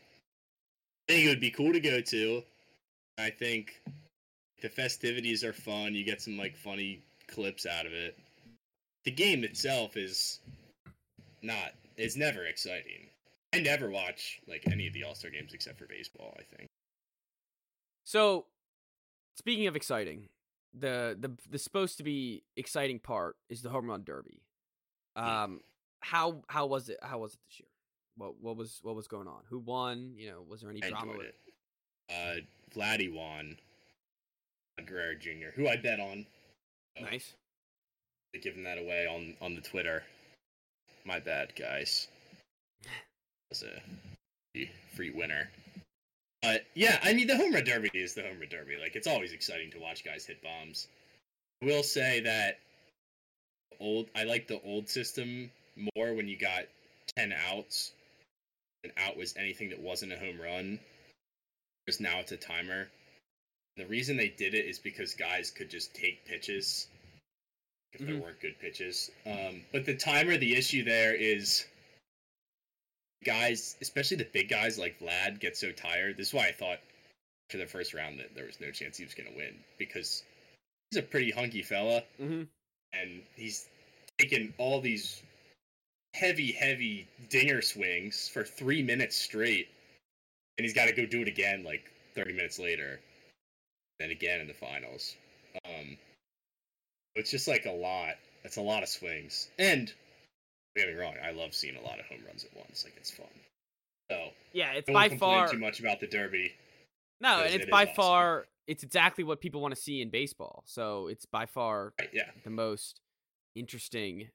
I think it would be cool to go to. I think the festivities are fun. You get some like funny clips out of it. The game itself is not it's never exciting. I never watch like any of the All Star games except for baseball, I think. So, speaking of exciting, the the the supposed to be exciting part is the home run derby. Um, how how was it? How was it this year? What what was what was going on? Who won? You know, was there any I drama? with it. Uh Vladdy won. Guerrero Jr., who I bet on. Nice. Giving that away on on the Twitter. My bad, guys. That's a free- free winner. But yeah, I mean the home run derby is the home run derby. Like it's always exciting to watch guys hit bombs. I will say that old I like the old system more when you got ten outs. An out was anything that wasn't a home run. Because now it's a timer. The reason they did it is because guys could just take pitches if there Mhm. weren't good pitches. Um, but the timer, the issue there is guys, especially the big guys like Vlad, get so tired. This is why I thought for the first round that there was no chance he was going to win because he's a pretty hunky fella Mm-hmm. and he's taken all these heavy, heavy dinger swings for three minutes straight, and he's got to go do it again like 30 minutes later, then again in the finals. Um, it's just like a lot. It's a lot of swings, and don't get me wrong, I love seeing a lot of home runs at once. Like it's fun. So Yeah, it's don't by far too much about the derby. no, and it's it is by awesome. far it's exactly what people want to see in baseball. So it's by far Right, yeah, the most interesting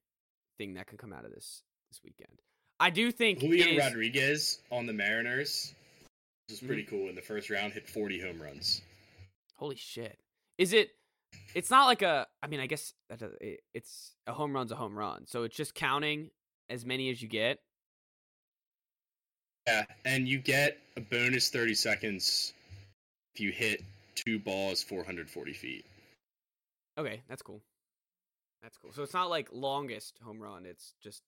thing that can come out of this this weekend. I do think Julio is- Rodriguez on the Mariners. This was pretty Mm-hmm. cool. In the first round, hit 40 home runs. Holy shit! Is it? It's not like a. I mean, I guess that does- it, it's a home run's a home run, so it's just counting as many as you get. Yeah, and you get a bonus 30 seconds if you hit two balls 440 feet. Okay, that's cool. That's cool. So it's not like longest home run. It's just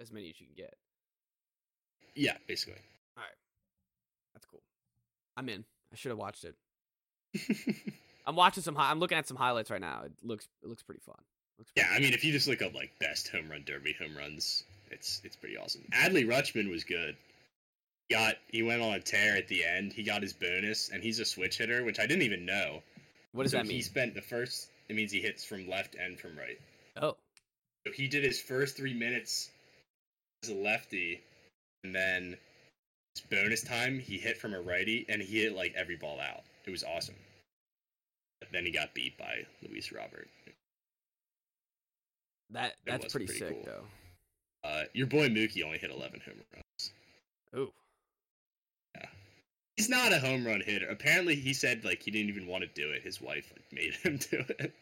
as many as you can get. Yeah, basically. Alright. That's cool. I'm in. I should have watched it. I'm watching some. Hi- I'm looking at some highlights right now. It looks. It looks pretty fun. Looks yeah, pretty I mean, if you just look up like best home run derby home runs, it's it's pretty awesome. Adley Rutschman was good. He got he went on a tear at the end. He got his bonus, and he's a switch hitter, which I didn't even know. What does so that mean? He spent the first. It means he hits from left and from right. Oh, So he did his first three minutes as a lefty, and then his bonus time he hit from a righty, and he hit like every ball out. It was awesome. Then he got beat by Luis Robert. that that's was pretty, pretty sick cool. though. Uh, your boy Mookie only hit 11 home runs. Ooh. He's not a home run hitter. Apparently, he said like he didn't even want to do it. His wife like made him do it.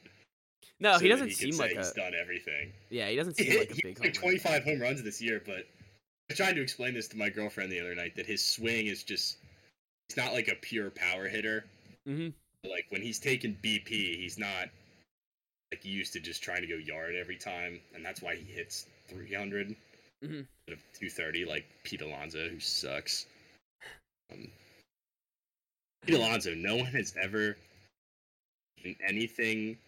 No, so he doesn't could seem like a. he's done everything. Yeah, he doesn't He seem hit like a he big home like run. 25 home runs this year, but I tried to explain this to my girlfriend the other night that his swing is just he's not like a pure power hitter. Mhm. Like when he's taking BP, he's not like used to just trying to go yard every time, and that's why he hits 300 Mhm. instead of 230, like Pete Alonso, who sucks. Um, Pete Alonso, no one has ever in anything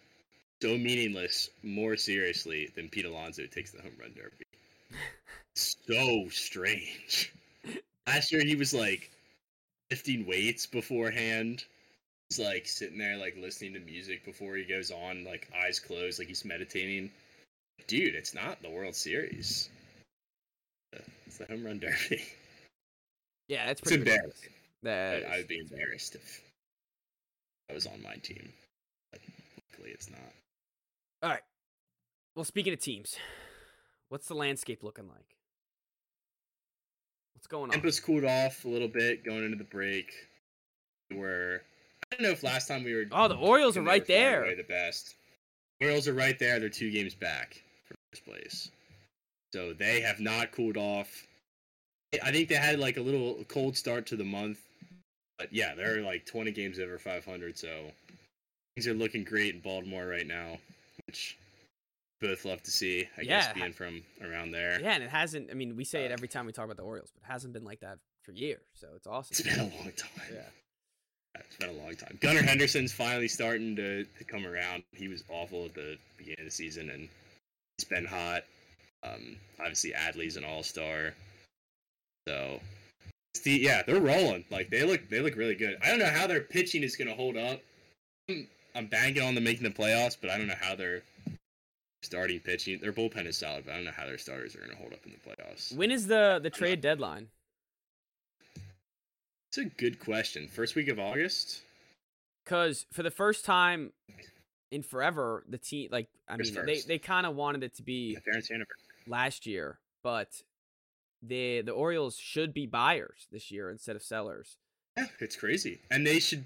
so meaningless more seriously than Pete Alonso takes the home run derby. so strange. Last year he was like lifting weights beforehand. He's like sitting there like listening to music before he goes on, like eyes closed, like he's meditating. Dude, it's not the World Series. It's the home run derby. Yeah, that's pretty ridiculous. embarrassing. That I, I would be embarrassed if I was on my team. But luckily it's not. All right. Well, speaking of teams, what's the landscape looking like? What's going on? Tempo's cooled off a little bit going into the break. We were know if last time we were Oh, the Orioles are right were far and there. the best. Orioles are right there. They're two games back for first place. So they have not cooled off. I think they had like a little cold start to the month. But yeah, they're like 20 games over 500. So things are looking great in Baltimore right now, which both love to see. I Yeah. guess being from around there. Yeah, and it hasn't. I mean, we say it Uh, every time we talk about the Orioles, but it hasn't been like that for years. So it's awesome. It's been a long time. Yeah. It's been a long time. Gunnar Henderson's finally starting to, to come around. He was awful at the beginning of the season, and he's been hot. Um, obviously, Adley's an all star. So, yeah, they're rolling. Like they look, they look really good. I don't know how their pitching is going to hold up. I'm, I'm banking on them making the playoffs, but I don't know how their starting pitching. Their bullpen is solid, but I don't know how their starters are going to hold up in the playoffs. When is the the trade deadline? It's a good question. First week of August. Because for the first time in forever, the team like I mean they, 1st. they kind of wanted it to be The parents' anniversary. last year, but the the Orioles should be buyers this year instead of sellers. Yeah, it's crazy. And they should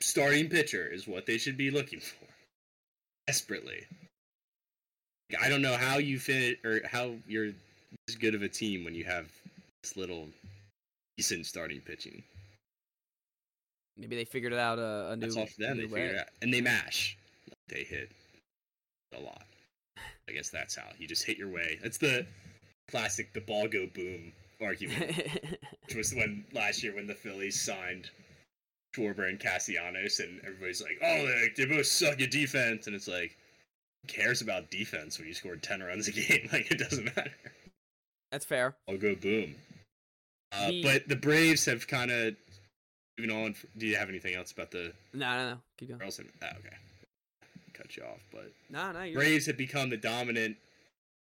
starting pitcher is what they should be looking for. Desperately. I don't know how you fit or how you're this good of a team when you have this little decent starting pitching. Maybe they figured it out a, a new. That's for them. They out. And they mash. They hit a lot. I guess that's how. You just hit your way. That's the classic the ball go boom argument. which was when last year when the Phillies signed Schwarber and Castellanos, and everybody's like, "Oh, they, they both suck at defense," and it's like, who cares about defense when you scored ten runs a game? Like it doesn't matter. That's fair. I'll go boom. Uh, The- But the Braves have kind of moving on. Do you have anything else about the No, no, no. Keep going. Orioles? Ah, okay, cut you off. But No, no. Braves have become the dominant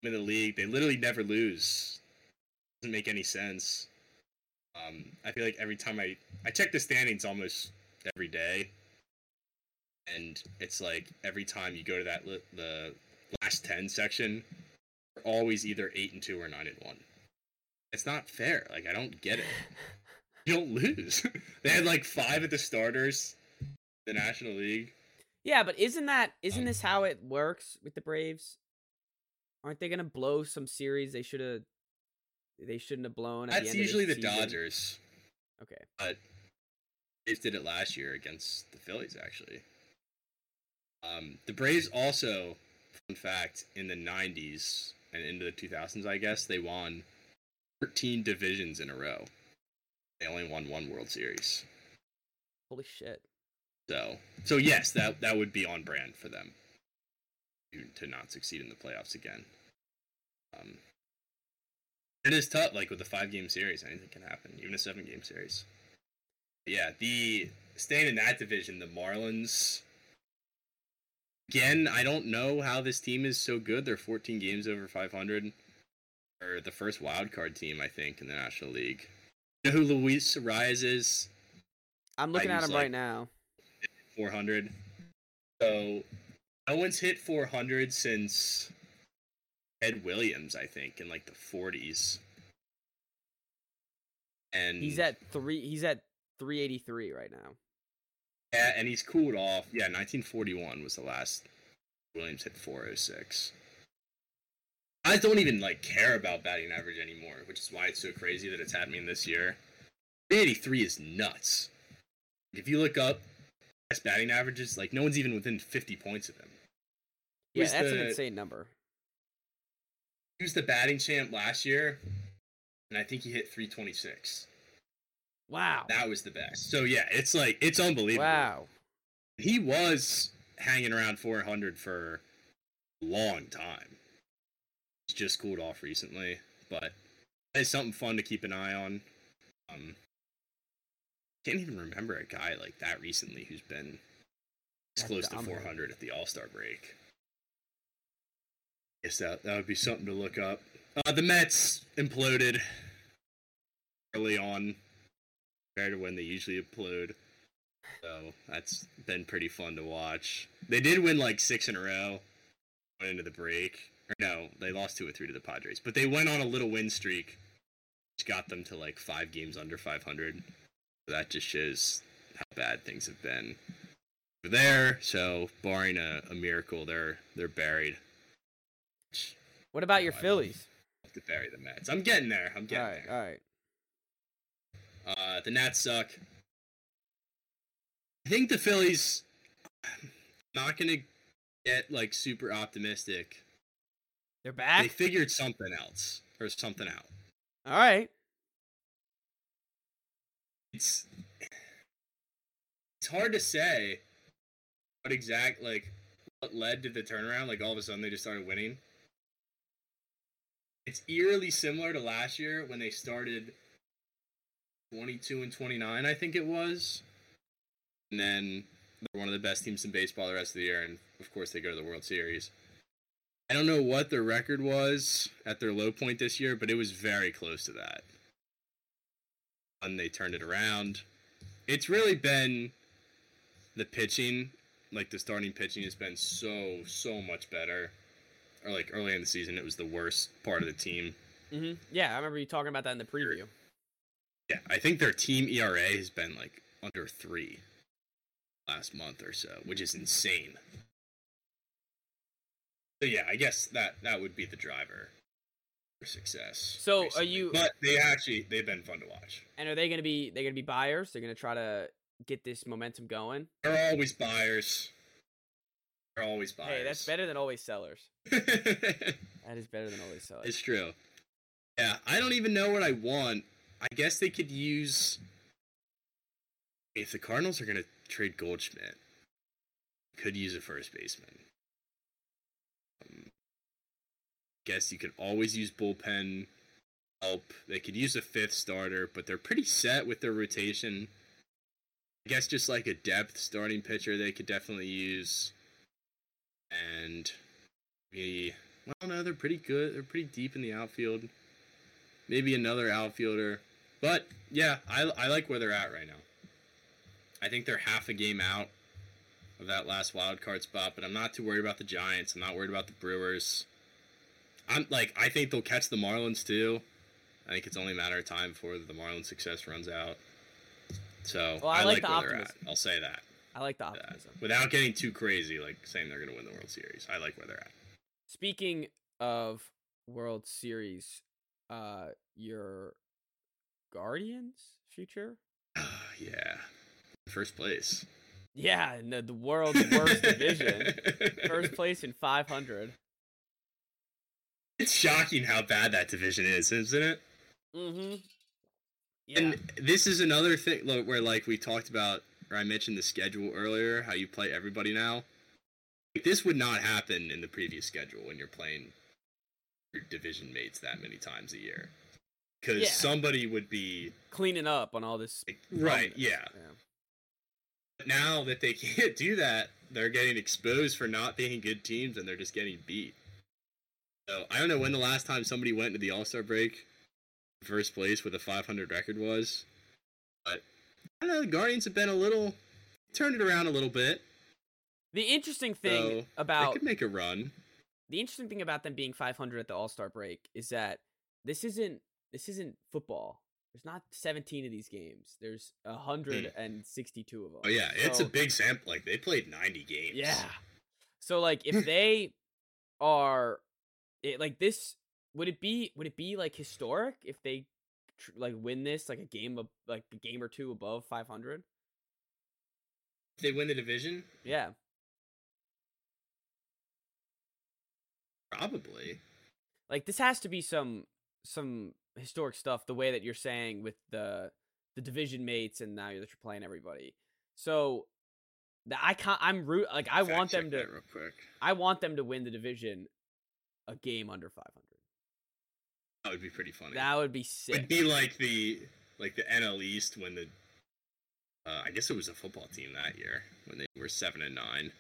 in the league. They literally never lose. Doesn't make any sense. Um, I feel like every time I I check the standings almost every day, and it's like every time you go to that li- the last ten section, always either eight and two or nine and one. It's not fair. Like I don't get it. You don't lose. they had like five at the starters, the National League. Yeah, but isn't that isn't Um, this how it works with the Braves? Aren't they gonna blow some series they should have? They shouldn't have blown. At the That's end of usually the season? Dodgers. Okay. but they did it last year against the Phillies actually. Um, the Braves also, fun fact, in the '90s and into the 2000s, I guess they won 13 divisions in a row. They only won one World Series. Holy shit. So, so yes, that that would be on brand for them to, to not succeed in the playoffs again. Um, it is tough, like with a five-game series, anything can happen, even a seven-game series. But yeah, the staying in that division, the Marlins. Again, I don't know how this team is so good. They're 14 games over 500. Or the first wild card team, I think, in the National League. You know who Luis Arraez is? I'm looking at him like, right now. 400. So no one's hit 400 since Ted Williams, I think, in like the 40s. And He's at three. He's at 383 right now. yeah, and he's cooled off. Yeah, 1941 was the last Williams hit 406. I don't even like care about batting average anymore, which is why it's so crazy that it's happening this year. 83 is nuts. If you look up best batting averages, like no one's even within 50 points of him. Yeah, Who's that's an insane number. He was the batting champ last year, and I think he hit 326. Wow. That was the best. So yeah, it's like it's unbelievable. Wow. He was hanging around 400 for a long time. Just cooled off recently, but it's something fun to keep an eye on. Um, can't even remember a guy like that recently who's been close to 400 at the All Star break. Guess that that would be something to look up. Uh, the Mets imploded early on compared to when they usually implode. So that's been pretty fun to watch. They did win like six in a row going into the break. Or no, they lost two or three to the Padres. But they went on a little win streak, which got them to like five games under 500. So that just shows how bad things have been over there. So barring a, a miracle, they're they're buried. What about your I love- Phillies? To bury the Mets. I'm getting there. I'm getting right, there. all right. Uh, the Nats suck. I think the Phillies not gonna get like super optimistic. They're They figured something else or something out. All right. It's it's hard to say what exact like what led to the turnaround. Like all of a sudden they just started winning. It's eerily similar to last year when they started 22 and 29, I think it was. And then they're one of the best teams in baseball the rest of the year, and of course they go to the World Series. I don't know what their record was at their low point this year, but it was very close to that. And they turned it around. It's really been the pitching, like the starting pitching has been so, so much better. Or like early in the season, it was the worst part of the team. hmm Yeah, I remember you talking about that in the preview. Yeah, I think their team ERA has been like under three last month or so, which is insane. So yeah, I guess that that would be the driver for success. So, are you- But they actually they've been fun to watch. And are they gonna be? They're gonna be buyers. They're gonna try to get this momentum going. They're always buyers. They're always buyers. Hey, that's better than always sellers. That is better than always sellers. It's true. Yeah, I don't even know what I want. I guess they could use. If the Cardinals are going to trade Goldschmidt, could use a first baseman. Um, guess you could always use bullpen help. They could use a fifth starter, but they're pretty set with their rotation. I guess just like a depth starting pitcher, they could definitely use. And maybe well, no, they're pretty good. They're pretty deep in the outfield. Maybe another outfielder. But yeah, I, I like where they're at right now. I think they're half a game out of that last wild card spot, but I'm not too worried about the Giants. I'm not worried about the Brewers. I'm like I think they'll catch the Marlins too. I think it's only a matter of time before the Marlins success runs out. So Well, I I, like like, the where they're at. I'll say that. I like the Yeah. optimism. Without getting too crazy, like saying they're gonna win the World Series. I like where they're at. Speaking of World Series, uh, your Guardians future? yeah. First place. Yeah, in the, the world's worst division. First place in 500. It's shocking how bad that division is, isn't it? Mm-hmm. Yeah. And this is another thing look, where, like, we talked about, or I mentioned the schedule earlier, how you play everybody now. Like, this would not happen in the previous schedule when you're playing your division mates that many times a year. Because Yeah. somebody would be. Cleaning up on all this. Like, right, dominance. yeah. But now that they can't do that, they're getting exposed for not being good teams and they're just getting beat. So I don't know when the last time somebody went to the All Star break first place with a 500 record was, but I don't know. The Guardians have been a little turned it around a little bit. The interesting thing So, They about could make a run. the interesting thing about them being 500 at the All Star break is that this isn't this isn't football. There's not 17 of these games. There's 162 hmm. of them. Oh yeah, it's a big sample. Like they played 90 games. Yeah. So like if they are it, like this would it be would it be like historic if they tr- like win this like a game of like a game or two above 500? If they win the division, Yeah. probably. Like this has to be some some historic stuff the way that you're saying with the the division mates and now that you're playing everybody. So The- I can't. I'm root. Like I Fact want them to. real quick. I want them to win the division, a game under 500. That would be pretty funny. That would be sick. It'd be like the like the NL East when the uh, I guess it was a football team that year when they were seven and nine.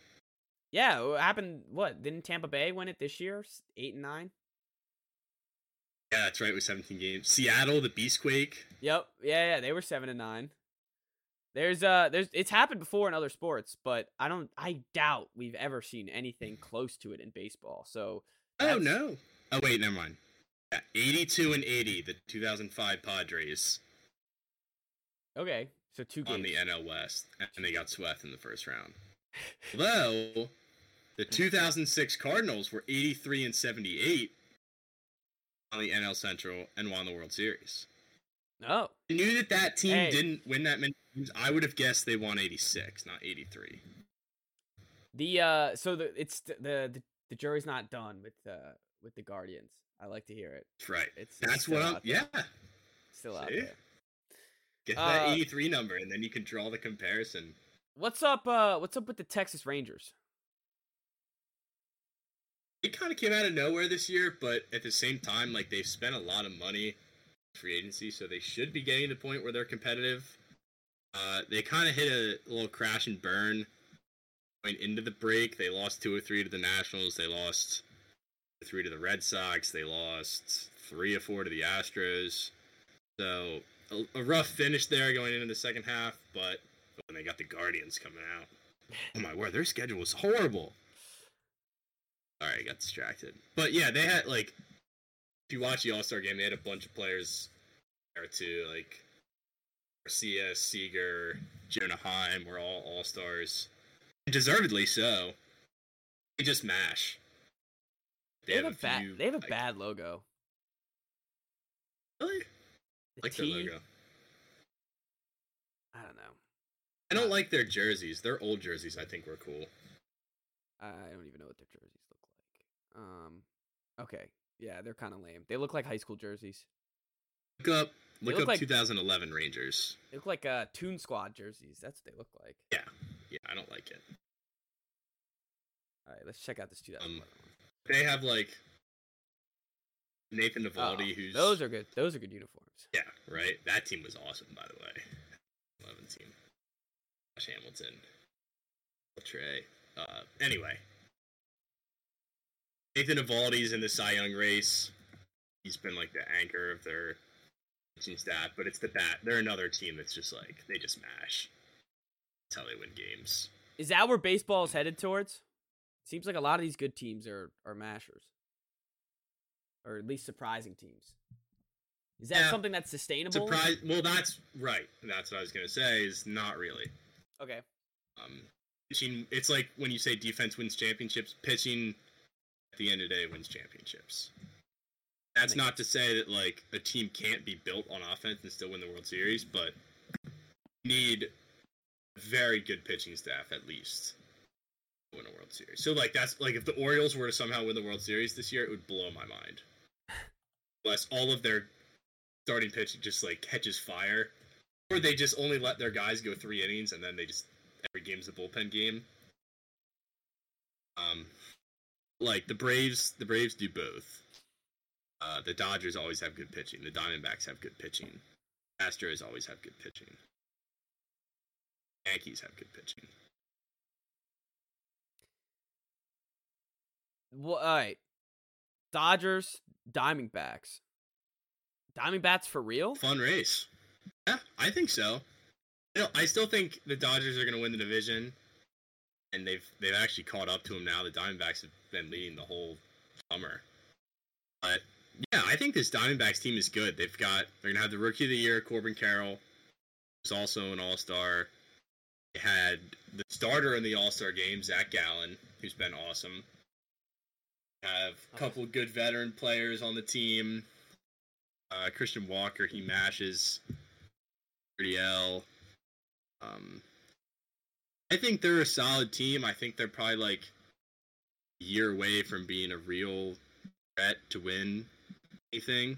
Yeah, what happened? What didn't Tampa Bay win it this year? Eight and nine. Yeah, that's right. With seventeen games, Seattle, the Beastquake. Yep. Yeah, yeah. They were seven and nine. There's uh, there's it's happened before in other sports, but I don't. I doubt we've ever seen anything close to it in baseball. So Oh no! Oh wait, never mind. Yeah, eighty-two and eighty, the two thousand five Padres okay, so two games. on the NL West, and they got swept in the first round. Although the two thousand six Cardinals were eighty-three and seventy-eight on the NL Central and won the World Series. no. I knew that that team Hey. didn't win that many games. I would have guessed they won 86, not 83. The uh, so the it's the the, the jury's not done with uh with the Guardians. I like to hear it. That's right. It's, That's what I'm. Yeah. Still out See? there. Get that Uh, 83 number, and then you can draw the comparison. What's up? Uh, what's up with the Texas Rangers? It kind of came out of nowhere this year, but at the same time, like they've spent a lot of money free agency, so they should be getting to the point where they're competitive. Uh, they kind of hit a little crash and burn going into the break. They lost two or three to the Nationals. They lost three to the Red Sox. They lost three or four to the Astros. So a, a rough finish there going into the second half, but when they got the Guardians coming out, oh my word, their schedule was horrible. All right, I got distracted. But yeah, they had like if you watch the All Star game, they had a bunch of players there too, like Garcia, Seager, Jonah Heim were all All Stars. Deservedly so. They just mash. They, have, a bad. They have a like- bad logo. Really? The like their logo. I don't know. I don't like their jerseys. Their old jerseys I think were cool. I don't even know what their jerseys look like. Um, okay, yeah, they're kind of lame. They look like high school jerseys. Look up look look up like- 2011 Rangers. They look like uh, Toon Squad jerseys. That's what they look like. Yeah. Yeah, I don't like it. All right, let's check out this 2011 one. They have like Nathan Oh, Navaldi who's those are good. Those are good uniforms. Yeah, right. That team was awesome, by the way. Eleven team. Josh Hamilton. Trey. Uh, anyway, Nathan Eovaldi's in the Cy Young race. He's been like the anchor of their pitching staff, but it's the bat. They're another team that's just like they just mash. That's how they win games. Is that where baseball is headed towards? Seems like a lot of these good teams are are mashers, or at least surprising teams. Is that Yeah. something that's sustainable? Surprise. Well, that's right. That's what I was gonna say. Is not really. Okay. Um, pitching. It's like when you say defense wins championships. Pitching at the end of the day wins championships. That's not to say that like a team can't be built on offense and still win the World Series, but need very good pitching staff at least to win a World Series. So like that's like if the Orioles were to somehow win the World Series this year, it would blow my mind. Unless all of their starting pitch just like catches fire, or they just only let their guys go three innings and then they just every game's a bullpen game. Um, like the Braves, the Braves do both. Uh, the Dodgers always have good pitching. The Diamondbacks have good pitching. Astros always have good pitching. Yankees have good pitching. Well, all right. Dodgers, Diamondbacks. Diamondbacks for real? Fun race. Yeah, I think so. You know, I still think the Dodgers are going to win the division, and they've they've actually caught up to them now. The Diamondbacks have been leading the whole summer, but yeah, I think this Diamondbacks team is good. They've got they're going to have the Rookie of the Year, Corbin Carroll, who's also an All Star. They had the starter in the All Star game, Zach Gallen, who's been awesome. Have a couple of good veteran players on the team. Uh, Christian Walker, he mashes. L. Um, I think they're a solid team. I think they're probably like a year away from being a real threat to win anything.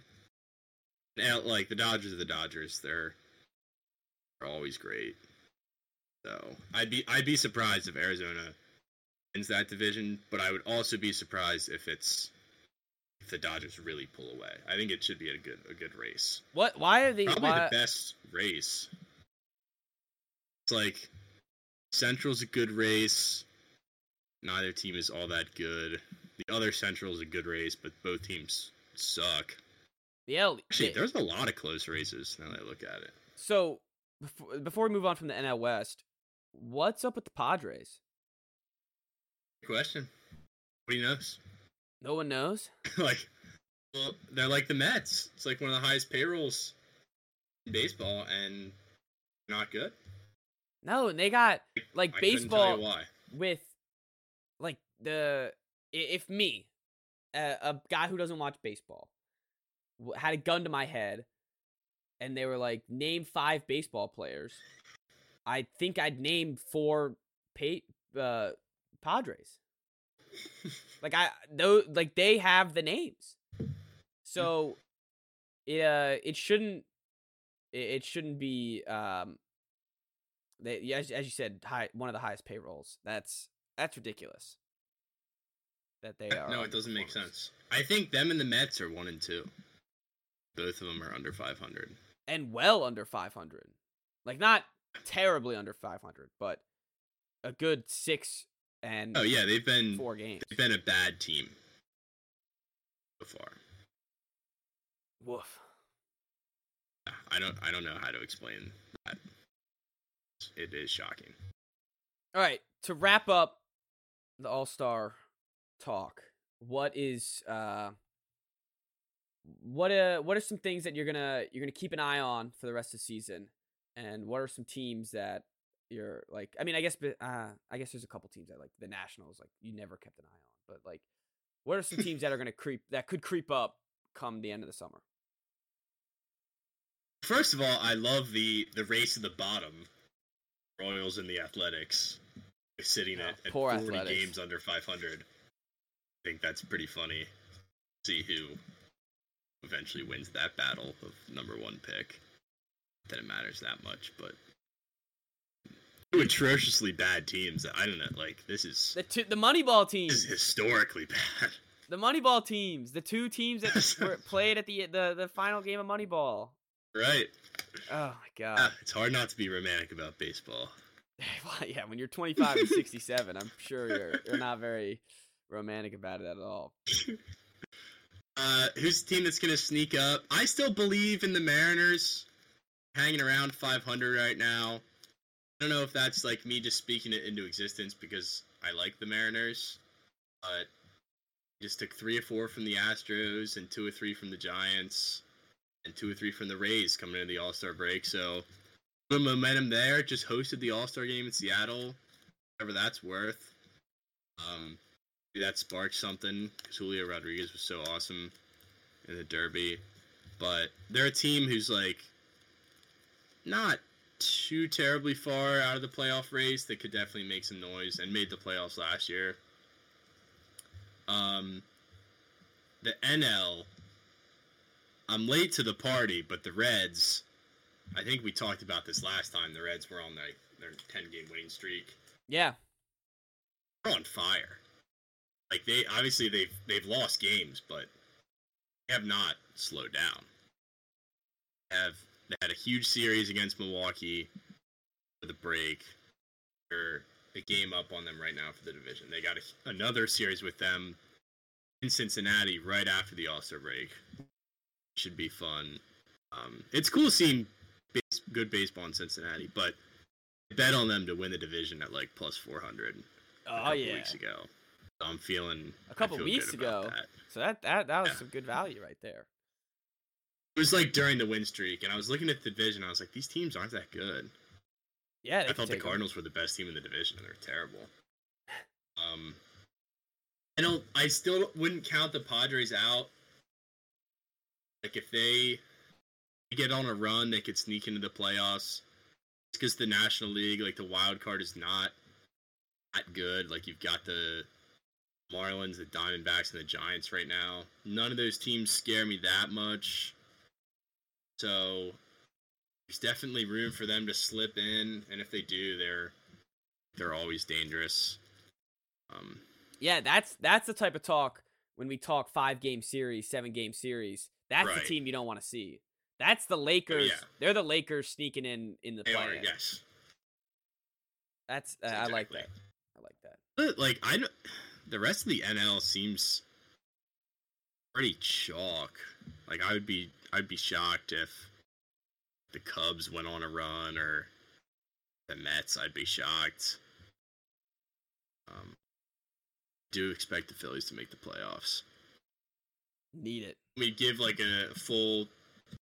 Now, like the Dodgers are the Dodgers. They're they're always great. So I'd be I'd be surprised if Arizona wins that division, but I would also be surprised if it's if the Dodgers really pull away. I think it should be a good a good race. What? Why are they? Probably Why, the best race. It's like Central's a good race. Neither team is all that good. The other Central is a good race, but both teams suck. the L. Actually, there's a lot of close races now that I look at it. so before, before we move on from the NL West, what's up with the Padres? Good question. What knows? No one knows. like, well, they're like the Mets. It's like one of the highest payrolls in baseball, and not good. No, and they got like I baseball with like the if me, a, a guy who doesn't watch baseball, had a gun to my head, and they were like, name five baseball players. I think I'd name four pa- uh, Padres. like I though like they have the names, so it uh it shouldn't it, it shouldn't be um they as, as you said high one of the highest payrolls. That's that's ridiculous. That they are. No, it doesn't make sense. I think them and the Mets are one and two. Both of them are under 500. and well under 500. Like not terribly under 500, but a good six and Oh yeah, they've been four games. they've been a bad team so far. Woof. I don't I don't know how to explain that. It is shocking. All right, to wrap up the All Star talk, what is uh, what uh, what are some things that you're gonna you're gonna keep an eye on for the rest of the season, and what are some teams that you're like? I mean, I guess, uh, I guess there's a couple teams that like the Nationals, like you never kept an eye on, but like, what are some teams that are gonna creep that could creep up come the end of the summer? First of all, I love the the race at the bottom. Royals and the Athletics sitting Oh, at, at 40 Athletics. games under 500. I think that's pretty funny. See who eventually wins that battle of number one pick. That it matters that much, but two atrociously bad teams. I don't know. Like this is The two, the Moneyball this teams. is historically bad. The Moneyball teams, the two teams that were played at the the the final game of Moneyball. Right? Oh my god. Ah, it's hard not to be romantic about baseball. well, yeah, when you're 25 and 67, I'm sure you're you're not very romantic about it at all. Uh, who's the team that's going to sneak up? I still believe in the Mariners, hanging around 500 right now. I don't know if that's like me just speaking it into existence because I like the Mariners, but just took three or four from the Astros and two or three from the Giants and two or three from the Rays coming into the All Star break. So the momentum there. Just hosted the All Star game in Seattle, whatever that's worth. Um, that sparked something because Julio Rodriguez was so awesome in the Derby. But they're a team who's like not too terribly far out of the playoff race. They could definitely make some noise and made the playoffs last year. Um, the NL. I'm late to the party, but the Reds. I think we talked about this last time. The Reds were on like their 10 game winning streak. Yeah. They're on fire. Like they obviously they've they've lost games, but they have not slowed down. They have they had a huge series against Milwaukee for the break. They're a game up on them right now for the division. They got a, another series with them in Cincinnati right after the All Star break. Should be fun. Um, it's cool seeing base, good baseball in Cincinnati, but I bet on them to win the division at like plus four hundred a Oh couple yeah. weeks ago. So I'm feeling A couple feel weeks ago. That. So that that that was Yeah. some good value right there. It was like during the win streak, and I was looking at the division. I was like, these teams aren't that good. Yeah, I thought the. Cardinals were the best team in the division, and they're terrible. Um, I don't. I still wouldn't count the Padres out. Like if they get on a run, they could sneak into the playoffs. It's Because the National League, like the wild card, is not that good. Like you've got the Marlins, the Diamondbacks, and the Giants right now. None of those teams scare me that much. So there's definitely room for them to slip in, and if they do, they're they're always dangerous. Um, Yeah, that's that's the type of talk when we talk five game series, seven game series. That's the team you don't want to see. That's the Lakers. yeah. They're the Lakers sneaking in in the they are, yes. That's uh, I like that. I like that. But like I, the rest of the NL seems pretty chalk. Like I would be, I'd be shocked if the Cubs went on a run or the Mets. I'd be shocked. Um, do expect the Phillies to make the playoffs. Need it. We give like a full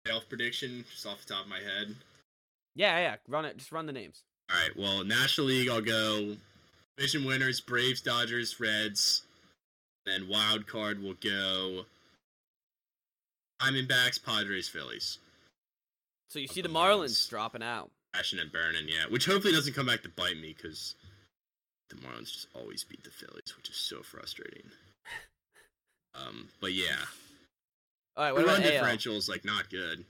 playoff prediction just off the top of my head. Yeah, yeah. Run it. Just run the names. All right. Well, National League, I'll go division winners: Braves, Dodgers, Reds. Then wild card will go Diamondbacks, Padres, Phillies. So you see the the Marlins dropping out. Passion and burning, yeah. Which hopefully doesn't come back to bite me because the Marlins just always beat the Phillies, which is so frustrating. Um, but yeah, All right. the What run about AL? differential is like not good.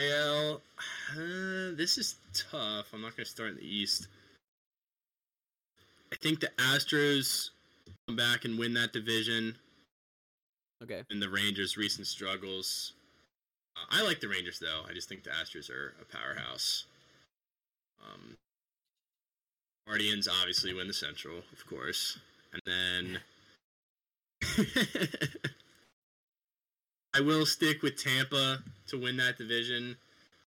AL, uh, this is tough. I'm not going to start in the East. I think the Astros come back and win that division, Okay. and the Rangers' recent struggles. Uh, I like the Rangers though. I just think the Astros are a powerhouse. Um, Guardians obviously win the Central, of course, and then I will stick with Tampa to win that division.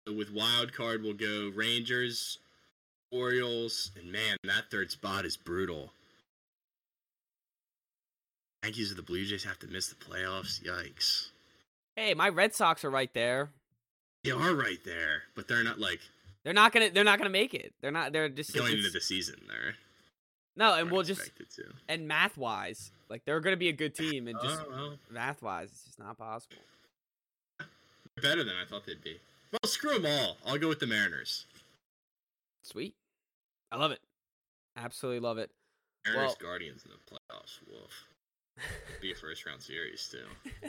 With wild card, we'll go Rangers, Orioles, and man, that third spot is brutal. Yankees or the Blue Jays have to miss the playoffs. Yikes! Hey, my Red Sox are right there. They are right there, but they're not like They're not gonna. They're not gonna make it. They're not. They're just going into the season. They're no, and we'll just and math wise, like they're gonna be a good team, and just oh, well, math wise, it's just not possible. they're better than I thought they'd be. Well, screw them all. I'll go with the Mariners. Sweet, I love it. Absolutely love it. Mariners Well- Guardians in the playoffs. Woof. Be a first round series too.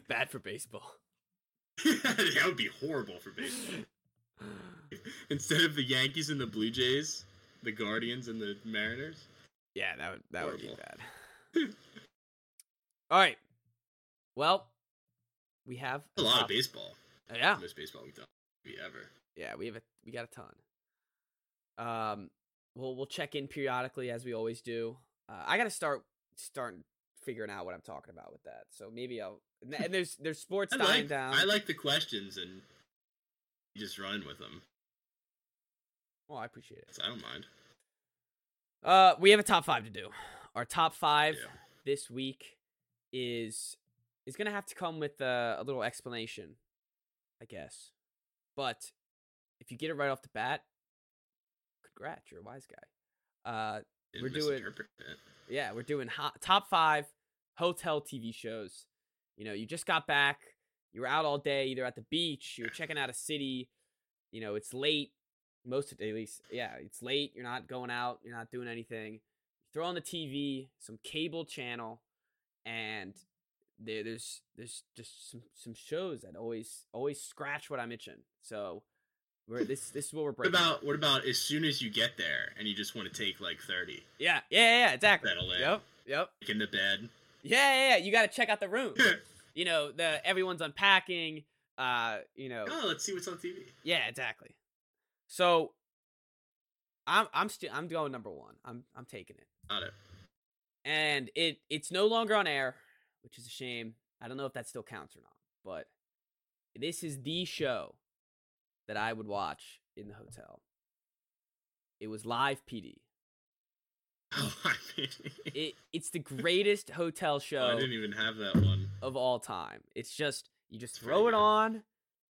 Bad for baseball. that would be horrible for baseball. Instead of the Yankees and the Blue Jays, the Guardians and the Mariners. Yeah, that would that would be bad. All right. Well, we have A lot top- of baseball. Uh, Yeah, Most baseball we've done maybe ever. yeah, we have a we got a ton. Um, we'll we'll check in periodically as we always do. Uh, I got to start start figuring out what I'm talking about with that. So maybe I'll and there's there's sports I dying like, down. I like the questions and just run with them. well, I appreciate it. So I don't mind. Uh, we have a top five to do. Our top five Yeah. this week is is gonna have to come with a, a little explanation, I guess. But if you get it right off the bat, congrats, you're a wise guy. Uh, We're doing- yeah, we're doing hot, top five hotel TV shows. You know, you just got back, you were out all day, either at the beach, you were checking out a city. You know, it's late. Most of at least, yeah, it's late. You're not going out. You're not doing anything. throw on the TV, some cable channel, and there, there's there's just some some shows that always always scratch what I'm itching. So we're this this is what we're What about what about as soon as you get there and you just want to take like thirty, yeah, yeah, yeah, yeah, exactly. settle in, Yep, yep. like in the bed? Yeah, yeah, yeah. You got to check out the room. you know, the everyone's unpacking. Uh, you know, oh, let's see what's on TV. yeah, exactly. So, I'm I'm still I'm going number one. I'm I'm taking it, Got it. and it it's no longer on air, which is a shame. I don't know if that still counts or not, but this is the show that I would watch in the hotel. It was live PD. Oh, It it's the greatest hotel oh, show. I didn't even have that one. of all time. It's just you just It's throw it good. on,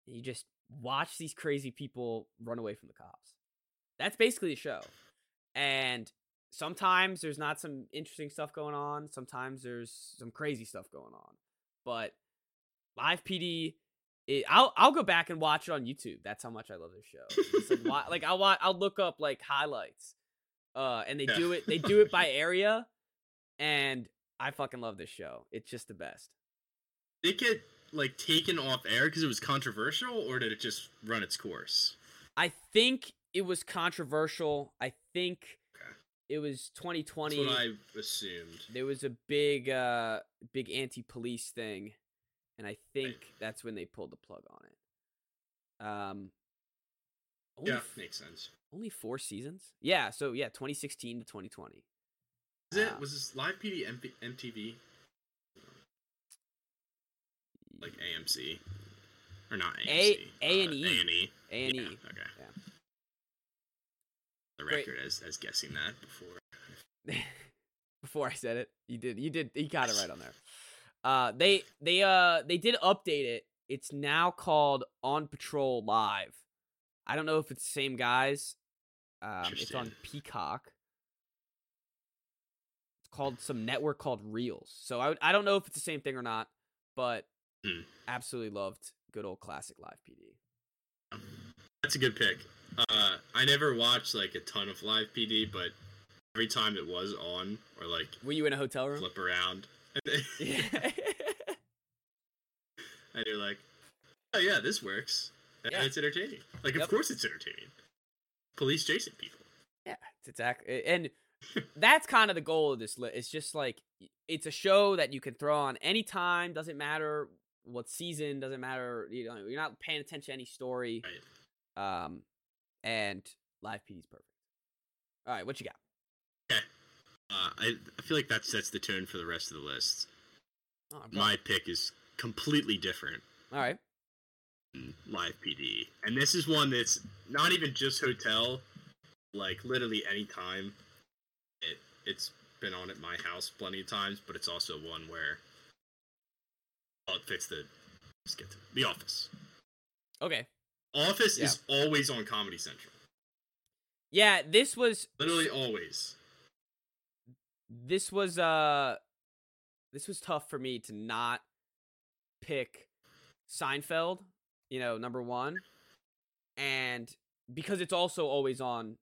and you just watch these crazy people run away from the cops. That's basically the show. And sometimes there's not some interesting stuff going on. Sometimes there's some crazy stuff going on. But live PD, it, I'll I'll go back and watch it on YouTube. That's how much I love this show. Like, like I'll wa- I'll look up like highlights, uh, and they Yeah. do it. They do it by area, and I fucking love this show. It's just the best. They get like taken off air because it was controversial, or did it just run its course? I think it was controversial. I think Okay. it was That's 2020. what I assumed. there was a big uh big anti-police thing and i think that's when they pulled the plug on it um only, Yeah, makes sense. only four seasons yeah so yeah 2016 to 2020 Is it Uh, was this live PD MP, MTV like AMC or not A- AMC? A&E. uh, A&E. a and e okay. Yeah. The record as as guessing that before. before i said it you did you did you got it right on there uh they they uh they did update it. It's now called on patrol live. I don't know if it's the same guys. Um it's on peacock. It's called some network called Reelz. So i, would- I don't know if it's the same thing or not but Hmm. absolutely loved good old classic live pd That's a good pick. Uh, I never watched like a ton of live PD, but every time it was on or like were you in a hotel room? flip around, and you're like, oh yeah, this works, and Yeah. it's entertaining. Like, Yep. of course it's entertaining. Police chasing people. Yeah, it's exactly, and that's kind of the goal of this list. It's just like it's a show that you can throw on anytime. Doesn't matter what season. Doesn't matter. You know, you're not paying attention to any story. Um, and live PD's perfect. All right, what you got? Uh, I I feel like that sets the tone for the rest of the list. Oh, My pick is completely different. all right. than Live PD, and this is one that's not even just hotel, like literally any time. It it's been on at my house plenty of times, but it's also one where well, it fits the. Let's get to the Office. Okay. Office Yeah. is always on Comedy Central. Yeah, this was Literally always. This was uh this was tough for me to not pick Seinfeld, you know, number 1. And because it's also always on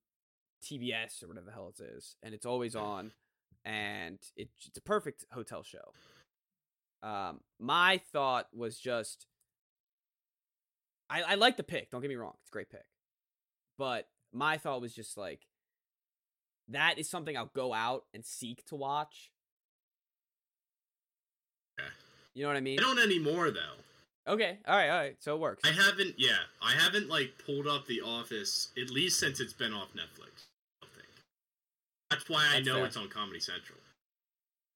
TBS or whatever the hell it is, and it's always on and it, it's a perfect hotel show. Um my thought was just I I like the pick, don't get me wrong. It's a great pick. But my thought was just like that is something I'll go out and seek to watch. Okay. You know what I mean? I don't anymore though. Okay. All right. All right. So it works. I haven't. Yeah, I haven't like pulled up The Office at least since it's been off Netflix. I think. That's why I That's know fair. it's on Comedy Central.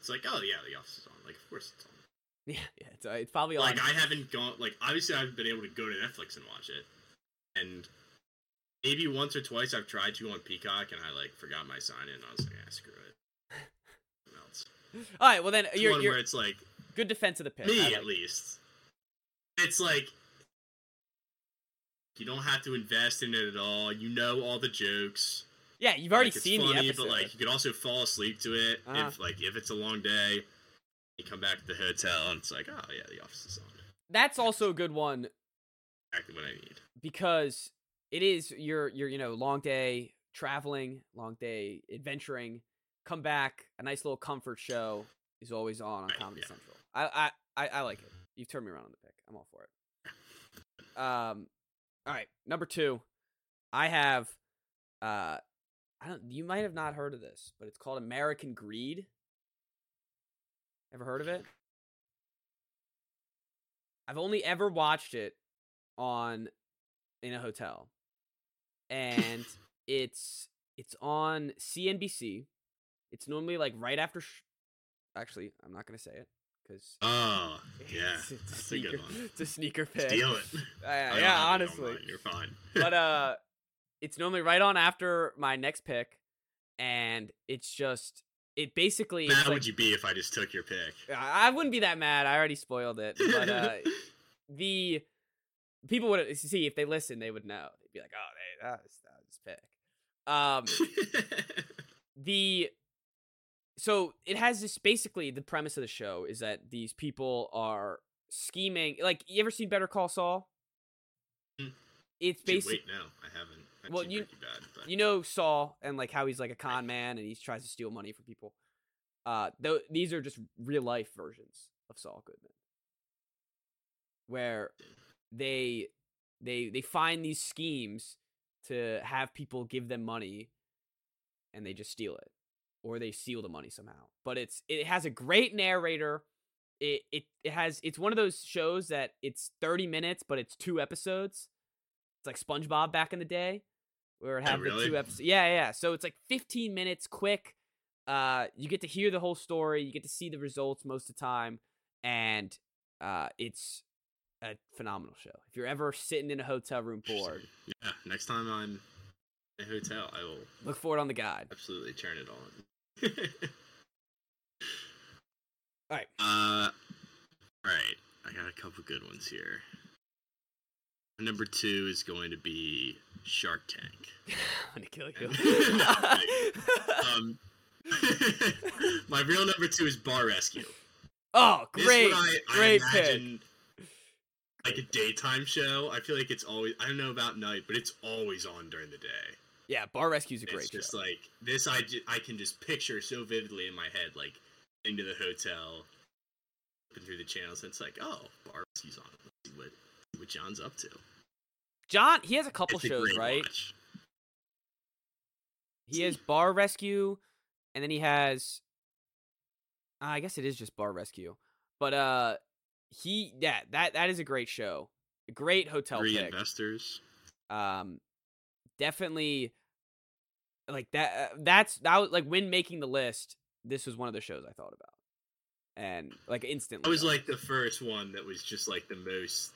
It's like, oh yeah, The Office is on. Like, of course it's on. Yeah. Yeah. It's, uh, it's probably on. Like, I haven't gone. Like, obviously, I haven't been able to go to Netflix and watch it. And maybe once or twice I've tried to on Peacock, and I like forgot my sign in. And I was like, ah, screw it. All right. Well, then you're, one you're where it's like good defense of the pick. Me like at least. It's like you don't have to invest in it at all. You know all the jokes. Yeah, you've already Like, seen funny, the episode. but like you could also fall asleep to it Uh-huh. if like if it's a long day. You come back to the hotel and it's like, oh yeah, the office is on. That's also a good one Exactly what I need. because it is your your you know long day traveling, long day adventuring. Come back, a nice little comfort show is always on on Comedy yeah. Central. I, I I I like it. You've turned me around on the pick. I'm all for it. Um, all right, number two, I have, uh, I don't. You might have not heard of this, but it's called American Greed. Ever heard of it? I've only ever watched it on in a hotel, and it's it's on CNBC. It's normally like right after. Sh- Actually, I'm not gonna say it because Oh yeah, it's, it's a a sneaker. one. It's a sneaker pick. Steal it. Uh, yeah, honestly. you're fine. but uh, it's normally right on after my next pick, and it's just it basically. mad like- would you be if I just took your pick? I I wouldn't be that mad. I already spoiled it. But uh, the people would see if they listen, they would know. They'd be like, "Oh, they, that was his pick." Um, the so it has this basically the premise of the show is that these people are scheming. Like, you ever seen Better Call Saul? Mm. It's basically wait, no, I haven't. I've Well, you- Bad, you know Saul and like how he's like a con man and he tries to steal money from people. Uh, though these are just real life versions of Saul Goodman. where they they they find these schemes to have people give them money and they just steal it or they steal the money somehow. But it's it has a great narrator. It it, it has it's one of those shows that it's 30 minutes but it's two episodes. It's like spongebob back in the day where it Oh, had the really? two episodes yeah yeah so it's like 15 minutes quick. Uh you get to hear the whole story you get to see the results most of the time and uh it's a phenomenal show if you're ever sitting in a hotel room bored Yeah, next time I'm in a hotel, I will look for it on the guide absolutely turn it on. Alright. Uh, alright. I got a couple good ones here. Number two is going to be Shark Tank. i'm gonna kill you Um, my real number two is Bar Rescue. oh great I, I great pick imagine like a daytime show. I feel like it's always I don't know about night, but it's always on during the day. yeah bar rescue's a great it's show just like this. I, I can just picture so vividly in my head, like into the hotel, flipping through the channels. And it's like, oh, Bar Rescue's on. Let's see what what Jon's up to. john he has a couple It's a shows great right watch. he has bar rescue and then he has uh, i guess it is just bar rescue but uh he yeah that that is a great show great hotel Three pick investors. um definitely like that uh, that's that was like when making the list this was one of the shows i thought about and like instantly I was like the first one that was just like the most,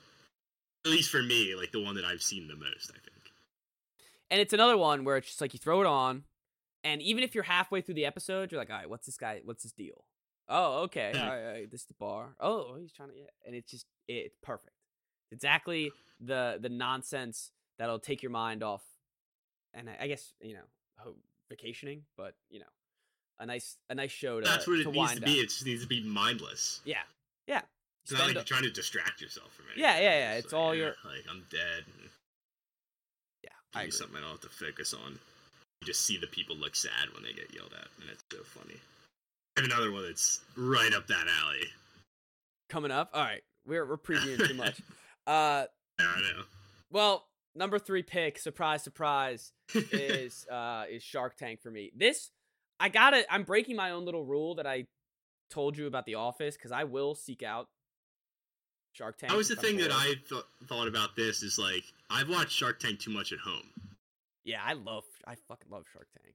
at least for me, like the one that I've seen the most. I think. and it's another one where it's just like you throw it on and even if you're halfway through the episode you're like all right what's this guy what's this deal oh okay all right, all right, this is the bar oh he's trying to yeah and it's just it's perfect exactly the the nonsense that'll take your mind off and i, I guess you know vacationing but you know a nice a nice show to, That's what it needs to be. down. It just needs to be mindless. yeah yeah It's not like you're trying to distract yourself from it. Yeah, yeah, yeah, it's all eh, your- like I'm dead. and yeah I agree. something I don't have to focus on. You just see the people look sad when they get yelled at, and it's so funny. Another one that's right up that alley. coming up all right we're we're previewing too much uh Yeah, I know. Well, number three pick, surprise, surprise, is uh is Shark Tank for me. This I gotta I'm breaking my own little rule that I told you about the office because I will seek out Shark Tank. That was the thing that. I th- thought about. This is like I've watched Shark Tank too much at home. Yeah, I love I fucking love Shark Tank.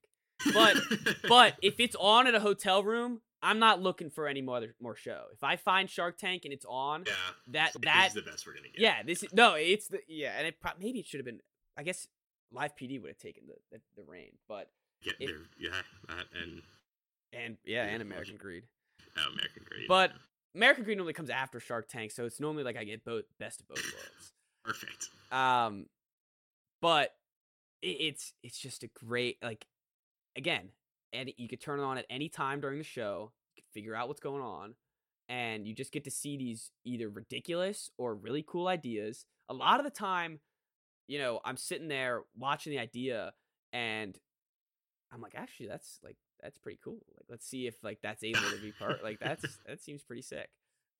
But- But if it's on at a hotel room, I'm not looking for any more more show. If I find Shark Tank and it's on, yeah, that that this is the best we're gonna get. yeah, this is no, it's the yeah, and it pro- maybe it should have been. I guess Live PD would have taken the, the the reign, but Get it- yeah, that and and yeah, Yeah, and American Greed. oh, American Greed. But- American Greed normally comes after Shark Tank, so it's normally like I get both best of both worlds. perfect. Um, but it, it's it's just a great like again, and you could turn it on at any time during the show. Figure out what's going on, and you just get to see these either ridiculous or really cool ideas. A lot of the time, you know, I'm sitting there watching the idea, and I'm like, actually, that's like that's pretty cool. Like, let's see if like that's able to be part. Like, that's that seems pretty sick.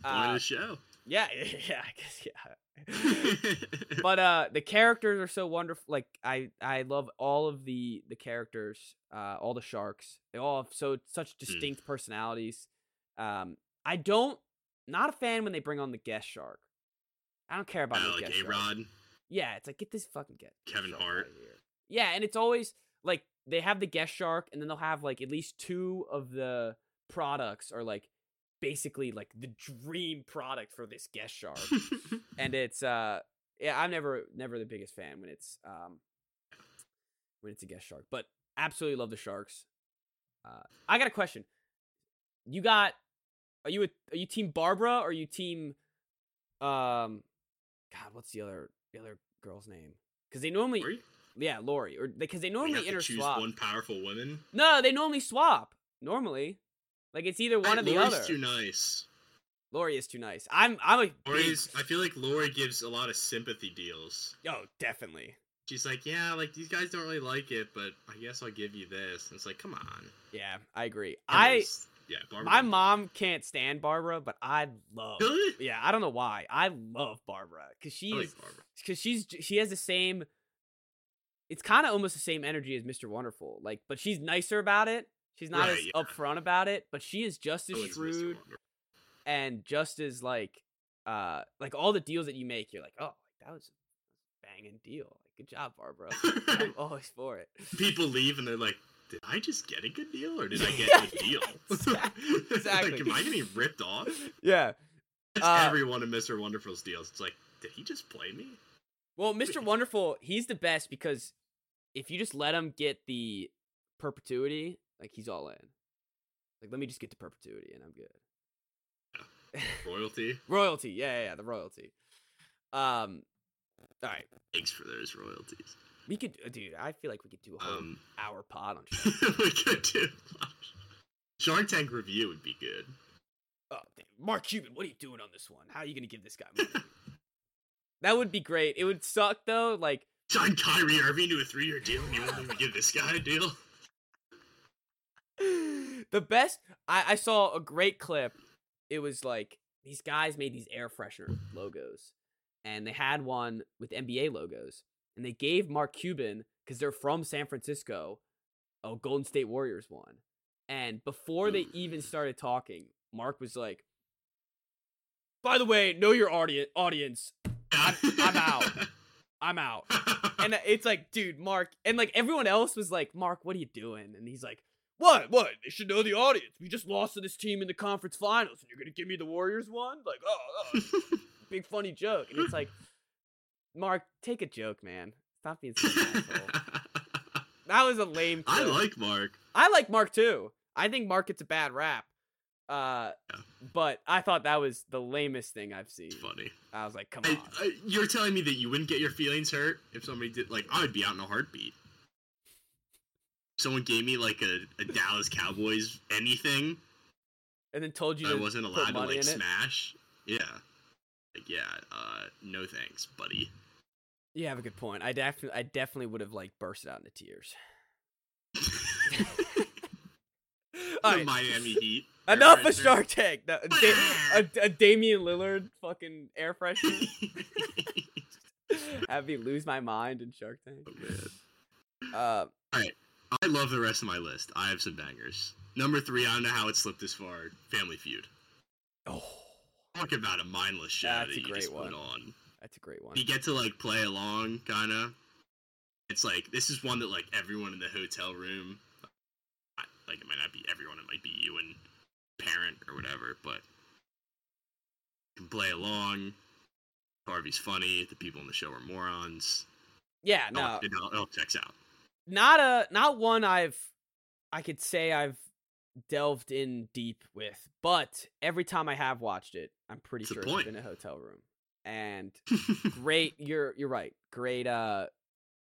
Uh, the show. yeah, yeah, I guess yeah. but uh the characters are so wonderful like i i love all of the the characters uh all the sharks they all have so such distinct personalities um i don't not a fan when they bring on the guest shark i don't care about Uh, no like guest A shark. Yeah it's like get this fucking get Kevin Hart. yeah and it's always like they have the guest shark and then they'll have like at least two of the products are like basically like the dream product for this guest shark and it's uh yeah i'm never never the biggest fan when it's um when it's a guest shark but absolutely love the sharks. Uh i got a question. You got are you a, are you team barbara or are you team um god what's the other the other girl's name? Because they normally Lori? yeah lori or because they normally have to choose interswap. one powerful woman. no they normally swap normally like it's either one I- or the Lori's other too nice. lori is too nice i'm i'm a Lori's. I feel like Lori gives a lot of sympathy deals. oh definitely She's like, yeah, like these guys don't really like it, but I guess I'll give you this. And it's like, come on. yeah i agree i Yeah, Barbara My mom can't stand Barbara, but I love. Really? Yeah, I don't know why. I love Barbara because she's like Barbara. because she's she has the same. It's kind of almost the same energy as Mr. Wonderful, like, but she's nicer about it. She's not Right, as yeah. upfront about it, but she is just as Oh, shrewd and just as like, uh, like all the deals that you make, you're like, oh, that was a banging deal. Like, good job, Barbara. I'm always for it. People leave and they're like, "Did I just get a good deal, or did I get a deal?" exactly, exactly. like, am I getting ripped off? Yeah. That's Uh, every one of Mr. Wonderful's deals. It's like, did he just play me? Well, Mr. Wonderful, he's the best because if you just let him get the perpetuity, like he's all in. Like, let me just get to perpetuity and I'm good. Royalty. royalty, yeah, yeah, yeah, the royalty. Um, all right, Thanks for those royalties. we could, uh, dude. I feel like we could do a whole Um, hour pod on. Shark. we could do Shark Tank review would be good. oh. Mark Cuban, what are you doing on this one? How are you gonna give this guy money? that would be great. It would suck though. Like, Sign Kyrie Irving to a three-year deal, and you won't even give this guy a deal. The best I, I saw a great clip. It was like these guys made these air freshener logos and they had one with nba logos and they gave mark cuban because they're from san francisco a golden state warriors one. And before they even started talking mark was like by the way know your audi- audience. I'm- I'm out. i'm out. And it's like, dude, Mark, and like everyone else was like, Mark, what are you doing? And he's like, what? What? They should know the audience. We just lost to this team in the conference finals, and you're gonna give me the Warriors one? Like, oh, oh big funny joke. And it's like, Mark, take a joke, man. Stop being such an asshole. That was a lame. I like Mark. I like Mark too. I think Mark gets a bad rap. Uh, Yeah. but I thought that was the lamest thing I've seen. Funny. I was like, come I, on. I, you're telling me that you wouldn't get your feelings hurt if somebody did like I would be out in a heartbeat. Someone gave me like a, a Dallas Cowboys anything and then told you I wasn't allowed to like it. smash. Yeah. Like yeah, uh no thanks, buddy. You have a good point. I definitely, I definitely would have like bursted out into tears. All the right, Miami Heat. enough of. Shark Tank. No, da- a, a Damian Lillard fucking air freshener. Have me lose my mind in Shark Tank. Oh, man. Uh, I love the rest of my list. I have some bangers. Number three, I don't know how it slipped this far. Family Feud. oh, Talk about a mindless show That's that a you great just one. put on. that's a great one. You get to like play along, kind of. It's like this is one that like everyone in the hotel room, like it might not be everyone, it might be you and parent or whatever, but you can play along. Harvey's funny. The people in the show are morons. Yeah, no, it, all, it all checks out. Not a not one I've I could say I've delved in deep with, but every time I have watched it, I'm pretty It's sure it's a hotel room. And great, you're you're right. Great uh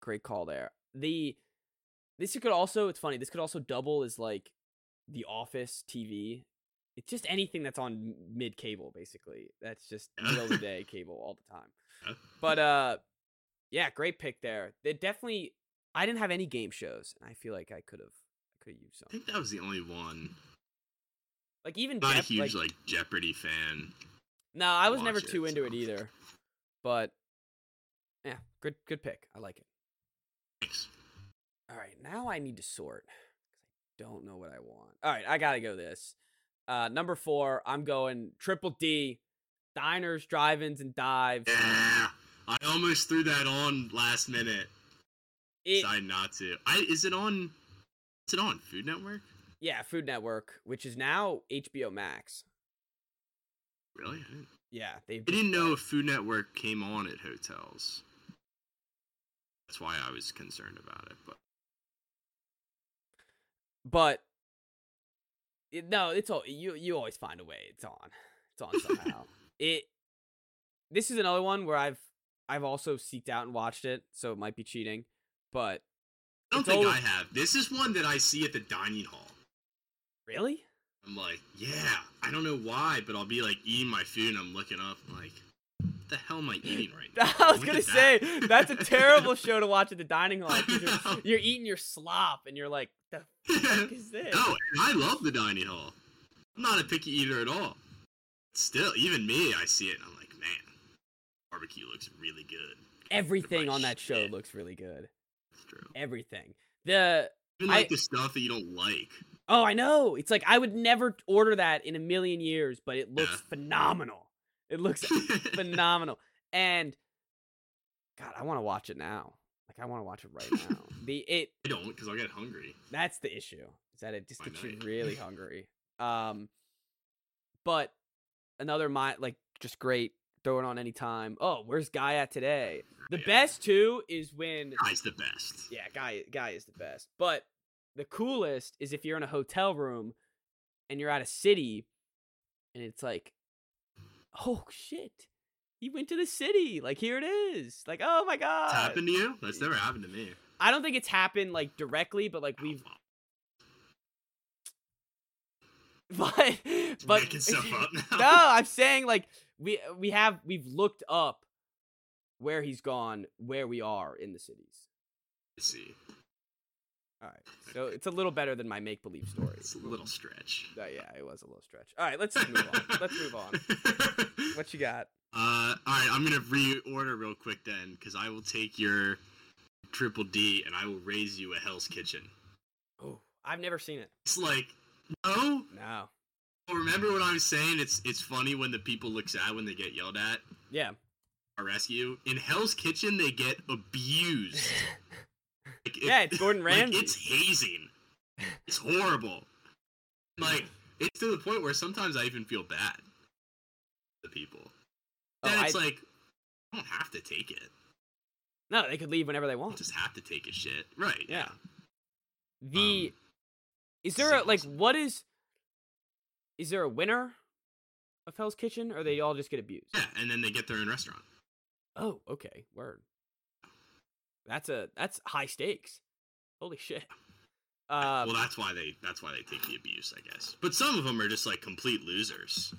great call there. The this could also it's funny, this could also double as like the office TV. It's just anything that's on mid cable basically. That's just middle of the day cable all the time. But uh yeah, great pick there. They definitely I didn't have any game shows, and I feel like I could have could have used I think that was the only one. Like even Not a huge like, like Jeopardy fan. no, I was never it, too into it either. But yeah, good good pick. I like it. Thanks. All right, now I need to sort because I don't know what I want. All right, I gotta go this. Uh, number four, I'm going triple D, diners, drive-ins, and dives. Yeah, I almost threw that on last minute. It, Decided not to. I is it on? Is it on Food Network? yeah, Food Network, which is now HBO Max. Really? Yeah, they've. I didn't know if Food Network came on at hotels. That's why I was concerned about it. But but it, no, it's all you. You always find a way. It's on. It's on somehow. it. This is another one where I've I've also seeked out and watched it, so it might be cheating. But I don't think I have. This is one that I see at the dining hall. really, I'm like, yeah. I don't know why, but I'll be like eating my food and I'm looking up I'm like, what the hell am I eating right now? I was Look gonna say that. that's a terrible show to watch at the dining hall. You're, you're eating your slop, and you're like, "The fuck is this?" No, I love the dining hall. I'm not a picky eater at all. Still, even me, I see it and I'm like, man, barbecue looks really good. Everything on that show looks really good. Everything. The Even like I- the stuff that you don't like. oh, I know. It's like I would never order that in a million years, but it looks Yeah. phenomenal. It looks phenomenal. And God, I want to watch it now. Like I want to watch it right now. the it I don't because I'll get hungry. that's the issue. Is that it just Why gets you really hungry. Um but another my like just great throw it on any time. Oh, where's Guy at today? The Yeah. best too is when Guy's the best. yeah, guy guy is the best. But the coolest is if you're in a hotel room and you're at a city and it's like, oh shit. He went to the city. Like here it is. Like, oh my god. It's happened to you? That's never happened to me. I don't think it's happened like directly, but like we've but but making stuff up now. no, I'm saying like we we have we've looked up where he's gone, where we are in the cities. I see. All right, so it's a little better than my make believe story. It's a little stretch. Uh, yeah, it was a little stretch. All right, let's move on. Let's move on. What you got? Uh, all right, I'm gonna reorder real quick then, because I will take your triple D and I will raise you a Hell's Kitchen. Oh, I've never seen it. It's like, no. No. Remember what I was saying? It's it's funny when the people look sad when they get yelled at Yeah. or rescue. In Hell's Kitchen, they get abused. Like, it- Yeah, it's Gordon like, Ramsay. it's hazing. It's horrible. Like it's to the point where sometimes I even feel bad. for The people. Oh, Then I, it's like, I don't have to take it. no, they could leave whenever they I want. just have to take his shit. Right. Yeah. The Um, is there a like what is is there a winner of Hell's Kitchen or they all just get abused? Yeah, and then they get their own restaurant. Oh, okay. Word. That's a that's high stakes. Holy shit. Um, well, that's why they that's why they take the abuse, I guess. But some of them are just like complete losers.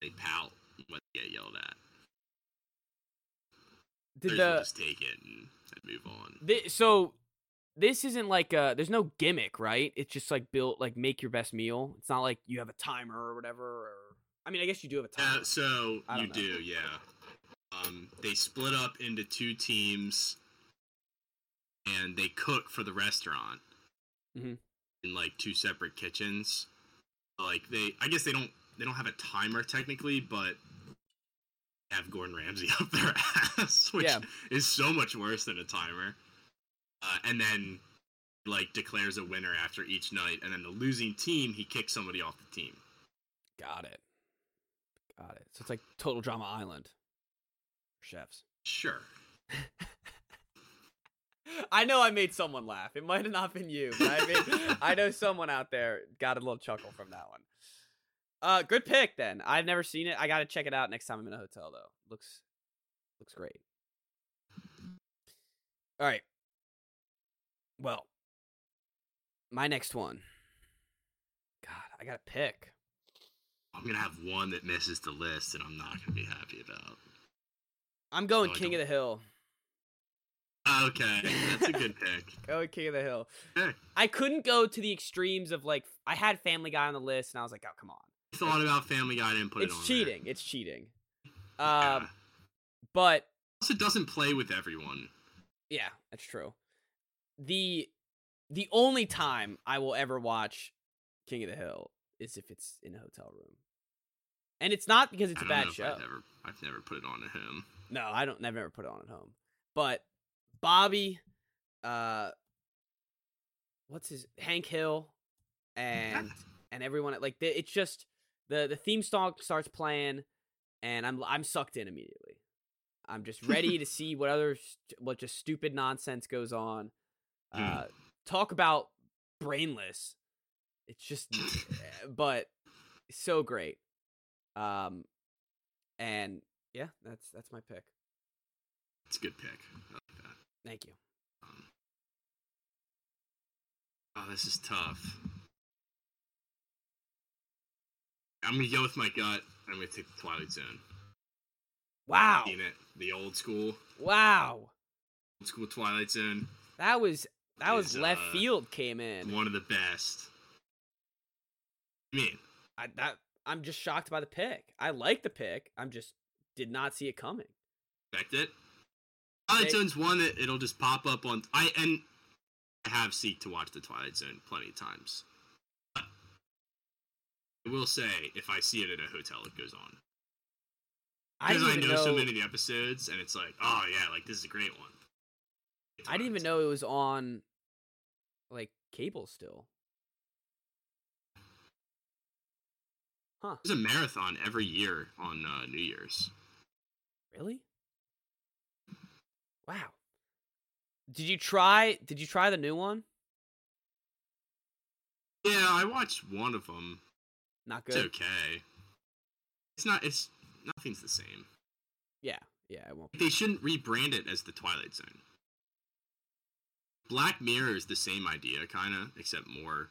They pout when they get yelled at. did Others the, just take it and, and move on. the so this isn't like uh there's no gimmick, right? It's just like built like make your best meal. It's not like you have a timer or whatever or I mean, I guess you do have a timer. Yeah, so you know. do, yeah. Um, they split up into two teams, and they cook for the restaurant Mm-hmm. in like two separate kitchens. Like they, I guess they don't they don't have a timer technically, but have Gordon Ramsay up their ass, which Yeah. is so much worse than a timer. Uh, and then like declares a winner after each night, and then the losing team he kicks somebody off the team. Got it. Got it. So it's like Total Drama Island. for Chefs. Sure. I know I made someone laugh. It might have not been you, but I made I know someone out there got a little chuckle from that one. Uh good pick then. I've never seen it. I gotta check it out next time I'm in a hotel though. Looks looks great. Alright. Well. My next one. God, I gotta pick. I'm gonna have one that misses the list, and I'm not gonna be happy about. I'm going No, King of the Hill. Okay, that's a good pick. Going King of the Hill. I couldn't go to the extremes of like I had Family Guy on the list and I was like, oh come on. Thought about Family Guy, didn't put it it's on. cheating. It's cheating. There. Um, Yeah. but Also, it doesn't play with everyone. yeah, that's true. The the only time I will ever watch King of the Hill is if it's in a hotel room, and it's not because it's a bad show. I've never, I've never put it on at home. No, I don't. Never, never put it on at home. But Bobby, uh, what's his Hank Hill, and and everyone like the- it's just the the theme song starts playing, and I'm I'm sucked in immediately. I'm just ready to see what other what just stupid nonsense goes on. Uh, talk about brainless. It's just, eh, but so great. Um, and yeah, that's that's my pick. It's a good pick. I like that. Thank you. Um, oh, this is tough. I'm gonna go with my gut. I'm gonna take the Twilight Zone. Wow, Seen it, the old school, wow, old school Twilight Zone. that was that was Is, left uh, field came in. One of the best. I mean, I that I'm just shocked by the pick. I like the pick. I'm just did not see it coming. Expect it. Twilight Zone's one that it'll just pop up on. I and I have seeked to watch the Twilight Zone plenty of times. But I will say, if I see it at a hotel, it goes on I because didn't I know, know. so many of the episodes, and it's like, oh yeah, like this is a great one. I didn't even know it was on like cable still. Huh? There's a marathon every year on uh, New Year's. Really? Wow. Did you try? Did you try the new one? Yeah, I watched one of them. Not good. It's okay. It's not. It's nothing's the same. Yeah, yeah, it won't. They shouldn't rebrand it as the Twilight Zone. Black Mirror is the same idea, kind of, except more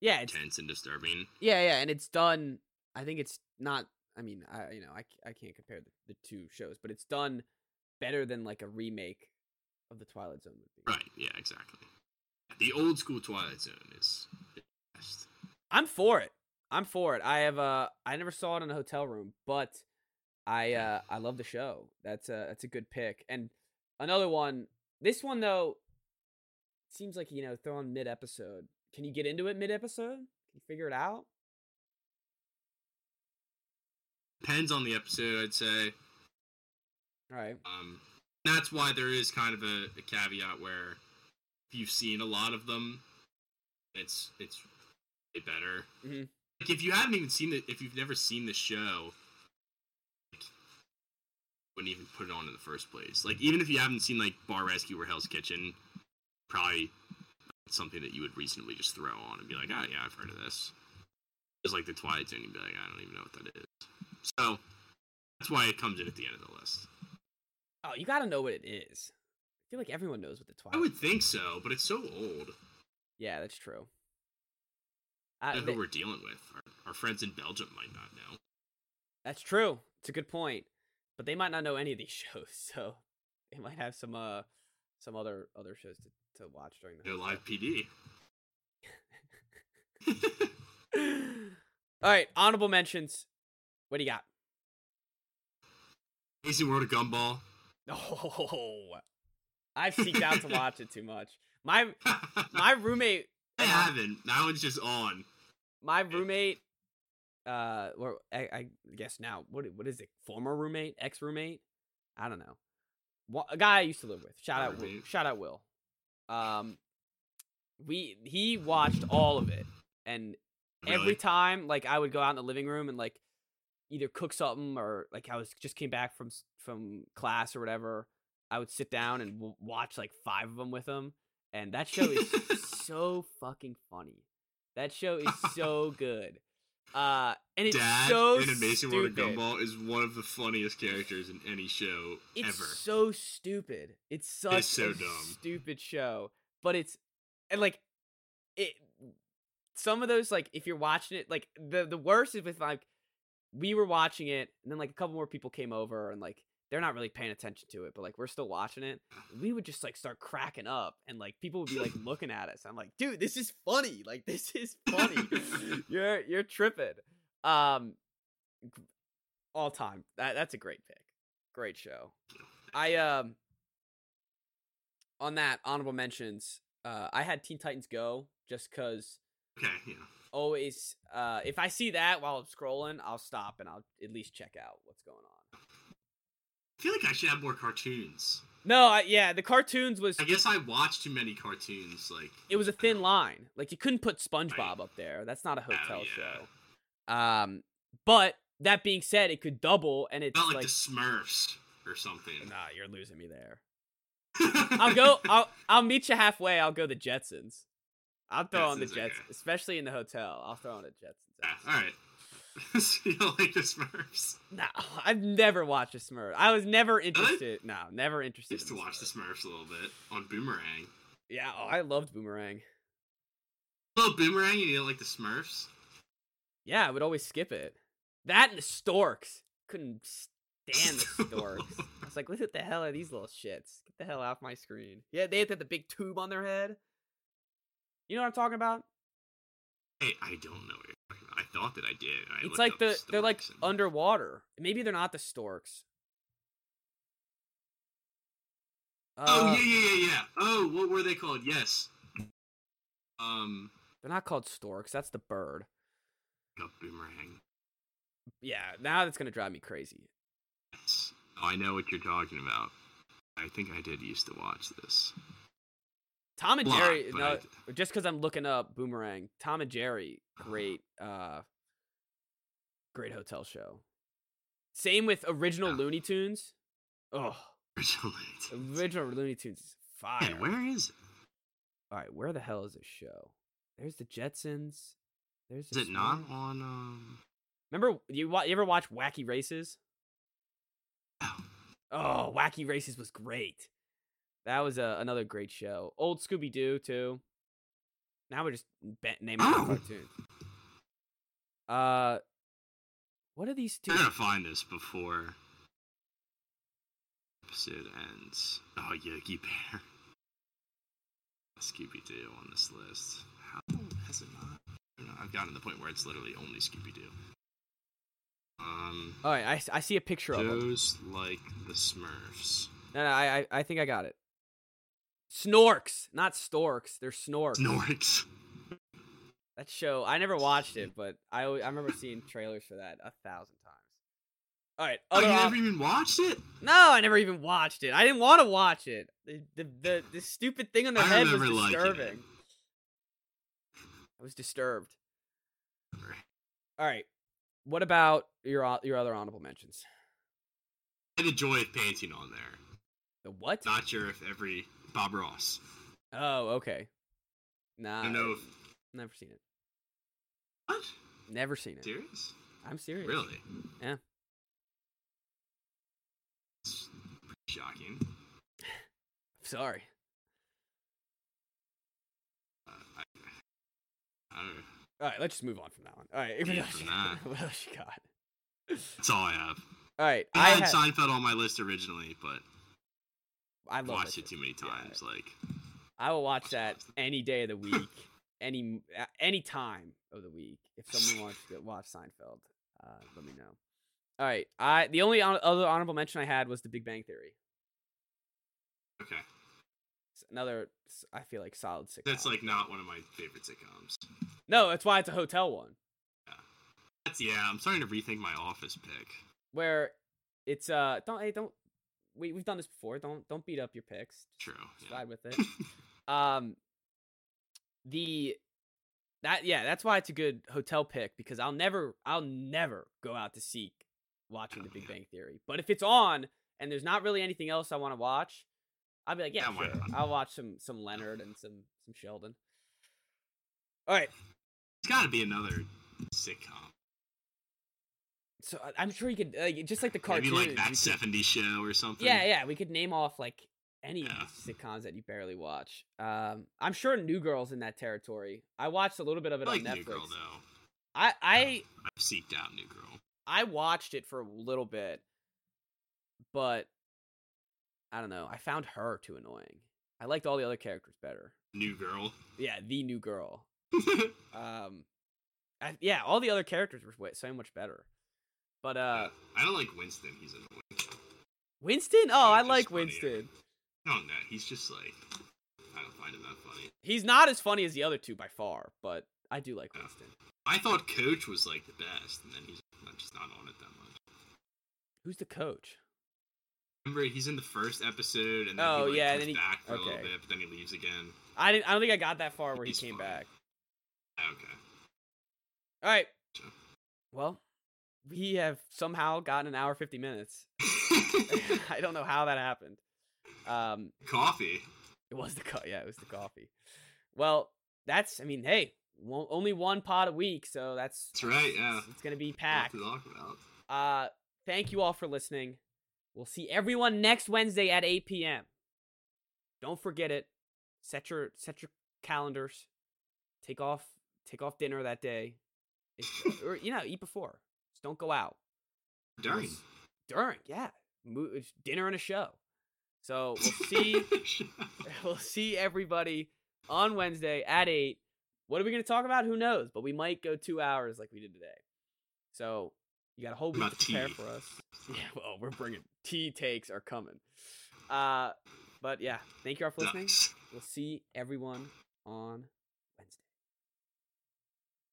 Yeah, it's tense and disturbing. yeah, yeah, and it's done. I think it's not. I mean, I you know, I I can't compare the, the two shows, but it's done better than like a remake of the Twilight Zone would be. Right? Yeah, exactly. The old school Twilight Zone is the best. I'm for it. I'm for it. I have uh I never saw it in a hotel room, but I uh I love the show. That's a that's a good pick. And another one, this one though seems like, you know, throw on mid episode. Can you get into it mid episode? Can you figure it out? Depends on the episode, I'd say. All right. Um, that's why there is kind of a, a caveat where if you've seen a lot of them, it's it's way better. Mhm. Like if you haven't even seen it, if you've never seen the show, like, wouldn't even put it on in the first place. Like even if you haven't seen like Bar Rescue or Hell's Kitchen, probably something that you would reasonably just throw on and be like, oh yeah, I've heard of this. It's like the Twilight Zone, you'd be like, I don't even know what that is. So that's why it comes in at the end of the list. Oh, you got to know what it is. I feel like everyone knows what the Twilight. Is. I would think so, but it's so old. Yeah, that's true. I Uh, don't know they- who we're dealing with. Our, our friends in Belgium might not know. That's true. It's a good point. But they might not know any of these shows, so they might have some uh some other other shows to, to watch during the live PD. All right, honorable mentions. What do you got? Amazing World of Gumball. Oh, I've seeked out to watch it too much. My my roommate, I haven't. That one's just on. my roommate, uh, or I, I guess now, what what is it? Former roommate, ex roommate? I don't know. A guy I used to live with. Shout out, Will, shout out, Will. Um, we he watched all of it, and every time like I would go out in the living room and like either cook something or like I was just came back from from class or whatever, I would sit down and w- watch like five of them with him, and that show is so fucking funny. That show is so good. Uh, and it's Dad so in Amazing World of. Gumball is one of the funniest characters in any show It's ever. so stupid. It's such so a dumb. stupid show, but it's and like it. Some of those, like if you're watching it, like the the worst is with like we were watching it, and then like a couple more people came over, and like they're not really paying attention to it, but like we're still watching it. We would just like start cracking up, and like people would be like looking at us. I'm like, dude, this is funny. Like this is funny. you're you're tripping. Um, all time. That that's a great pick. Great show. I um on that honorable mentions. Uh, I had Teen Titans Go just because Okay, yeah. always uh if I see that while I'm scrolling, I'll stop and I'll at least check out what's going on. I feel like I should have more cartoons. No, I, yeah, the cartoons was I guess I watched too many cartoons. Like it was a thin line. Like you couldn't put SpongeBob Right. up there. That's not a hotel yeah. show. Um, but that being said, it could double, and it's not like, like, the Smurfs or something. nah, you're losing me there. I'll go. I'll I'll meet you halfway. I'll go the Jetsons. I'll throw on the Jetsons, Jets, okay. especially in the hotel. I'll throw on the Jetsons. Yeah, all right. You don't like the Smurfs? No, I've never watched a Smurf. I was never interested. No, never interested. I used to in watch the Smurfs a little bit on Boomerang. Yeah, oh, I loved Boomerang. Oh, Boomerang, you didn't like the Smurfs? Yeah, I would always skip it. That and the Storks. Couldn't stand the Storks. I was like, what the hell are these little shits? Get the hell off my screen. Yeah, they had the big tube on their head. You know what I'm talking about? Hey, I don't know thought that I did. I It's like the they're like and- underwater. Maybe they're not the storks. Oh Uh, yeah, yeah, yeah, yeah. Oh, what were they called? Yes. Um, They're not called storks. That's the bird. a boomerang. Yeah, now that's gonna drive me crazy. Yes. Oh, I know what you're talking about. I think I did used to watch this. Tom and Jerry. No, I- just because I'm looking up Boomerang. Tom and Jerry, great, uh, great hotel show. Same with original Yeah. Looney Tunes. Oh, Originally. original Looney Tunes is fire. Man, where is it? All right, where the hell is this show? There's the Jetsons. There's. Is it not on? Um. Remember you? You ever watch Wacky Races? Oh, Wacky Races was great. That was a, another great show. Old Scooby Doo too. Now we're just naming Oh. cartoons. Uh, what are these two? I gotta find this before episode ends. Oh, Yogi Bear. Scooby Doo on this list. How has it not? I don't know, I've gotten to the point where it's literally only Scooby Doo. Um, All right, I, I see a picture of shows like the Smurfs. No, no, I I think I got it. Snorks, not storks. They're snorks. Snorks. That show, I never watched it, but I I remember seeing trailers for that a thousand times. All right, Oh, you op- never even watched it? no, I never even watched it. I didn't want to watch it. The the the, the stupid thing on their I head was remember liking it. disturbing. I was disturbed. All right, what about your your other honorable mentions? I had the joy of painting on there. The what? Not sure if every Bob Ross. Oh, okay. Nah, I don't know if never seen it. what? Never seen it. Serious? I'm serious. Really? Yeah. It's pretty shocking. Sorry. Uh, I, I don't know. All right, let's just move on from that one. All right, Yeah, what else from you- that. what else you got? That's all I have. All right, I, I had had, Seinfeld on my list originally, but I love watched it too many Yeah, times. Like, I will watch that any day of the week, any any time of the week. If someone wants to watch Seinfeld, uh, let me know. All right, I the only other honorable mention I had was The Big Bang Theory. okay, It's another, I feel like solid sitcom. that's like not one of my favorite sitcoms. no, that's why it's a hotel one Yeah. That's yeah. I'm starting to rethink my Office pick. where it's uh don't hey don't we we've done this before. Don't don't beat up your picks. True. Just Yeah. Slide with it. um the that yeah that's why it's a good hotel pick because i'll never i'll never go out to seek watching the Oh, big yeah. bang theory but if it's on and there's not really anything else i want to watch i'll be like yeah, Yeah, sure. i'll watch some some leonard and some some sheldon all right It's got to be another sitcom. So I- i'm sure you could like just like the Maybe cartoons like that you could- '70s show or something. yeah yeah we could name off like any of Yeah. these sitcoms that you barely watch um i'm sure new girls in that territory i watched a little bit of I it like on netflix New Girl though. i i I've seeked out New Girl. I watched it for a little bit, but I don't know. I found her too annoying. I liked all the other characters better. New Girl. Yeah, the new girl. Um, I, yeah, all the other characters were so much better. But uh, I don't like Winston. He's annoying. Winston. Oh, I like funnier. Winston. Don't know. He's just like I don't find him that funny. He's not as funny as the other two by far, but I do like Yeah. Winston. I thought Coach was like the best, and then he's just not on it that much. Who's the coach? Remember, he's in the first episode, and then Oh, he like, yeah, comes then he- back for a little bit, but then he leaves again. I didn't. I don't think I got that far where he came back. Okay. All right. Well, we have somehow gotten an hour fifty minutes. I don't know how that happened. Um, Coffee. it was the co- yeah, it was the coffee. Well, that's I mean, hey, wo- only one pot a week, so that's That's right, yeah. It's, it's gonna be packed. to talk about. Uh, thank you all for listening. We'll see everyone next Wednesday at eight p.m. Don't forget it. Set your set your calendars. Take off take off dinner that day, If- or you know, eat before. Don't go out. During. during yeah dinner and a show so we'll see we'll see everybody on wednesday at 8 What are we going to talk about? Who knows? But we might go two hours like we did today. So you got a whole week to prepare tea. for us. Yeah, well, we're bringing tea takes are coming. Uh, but yeah, thank you all for listening. Nice. We'll see everyone on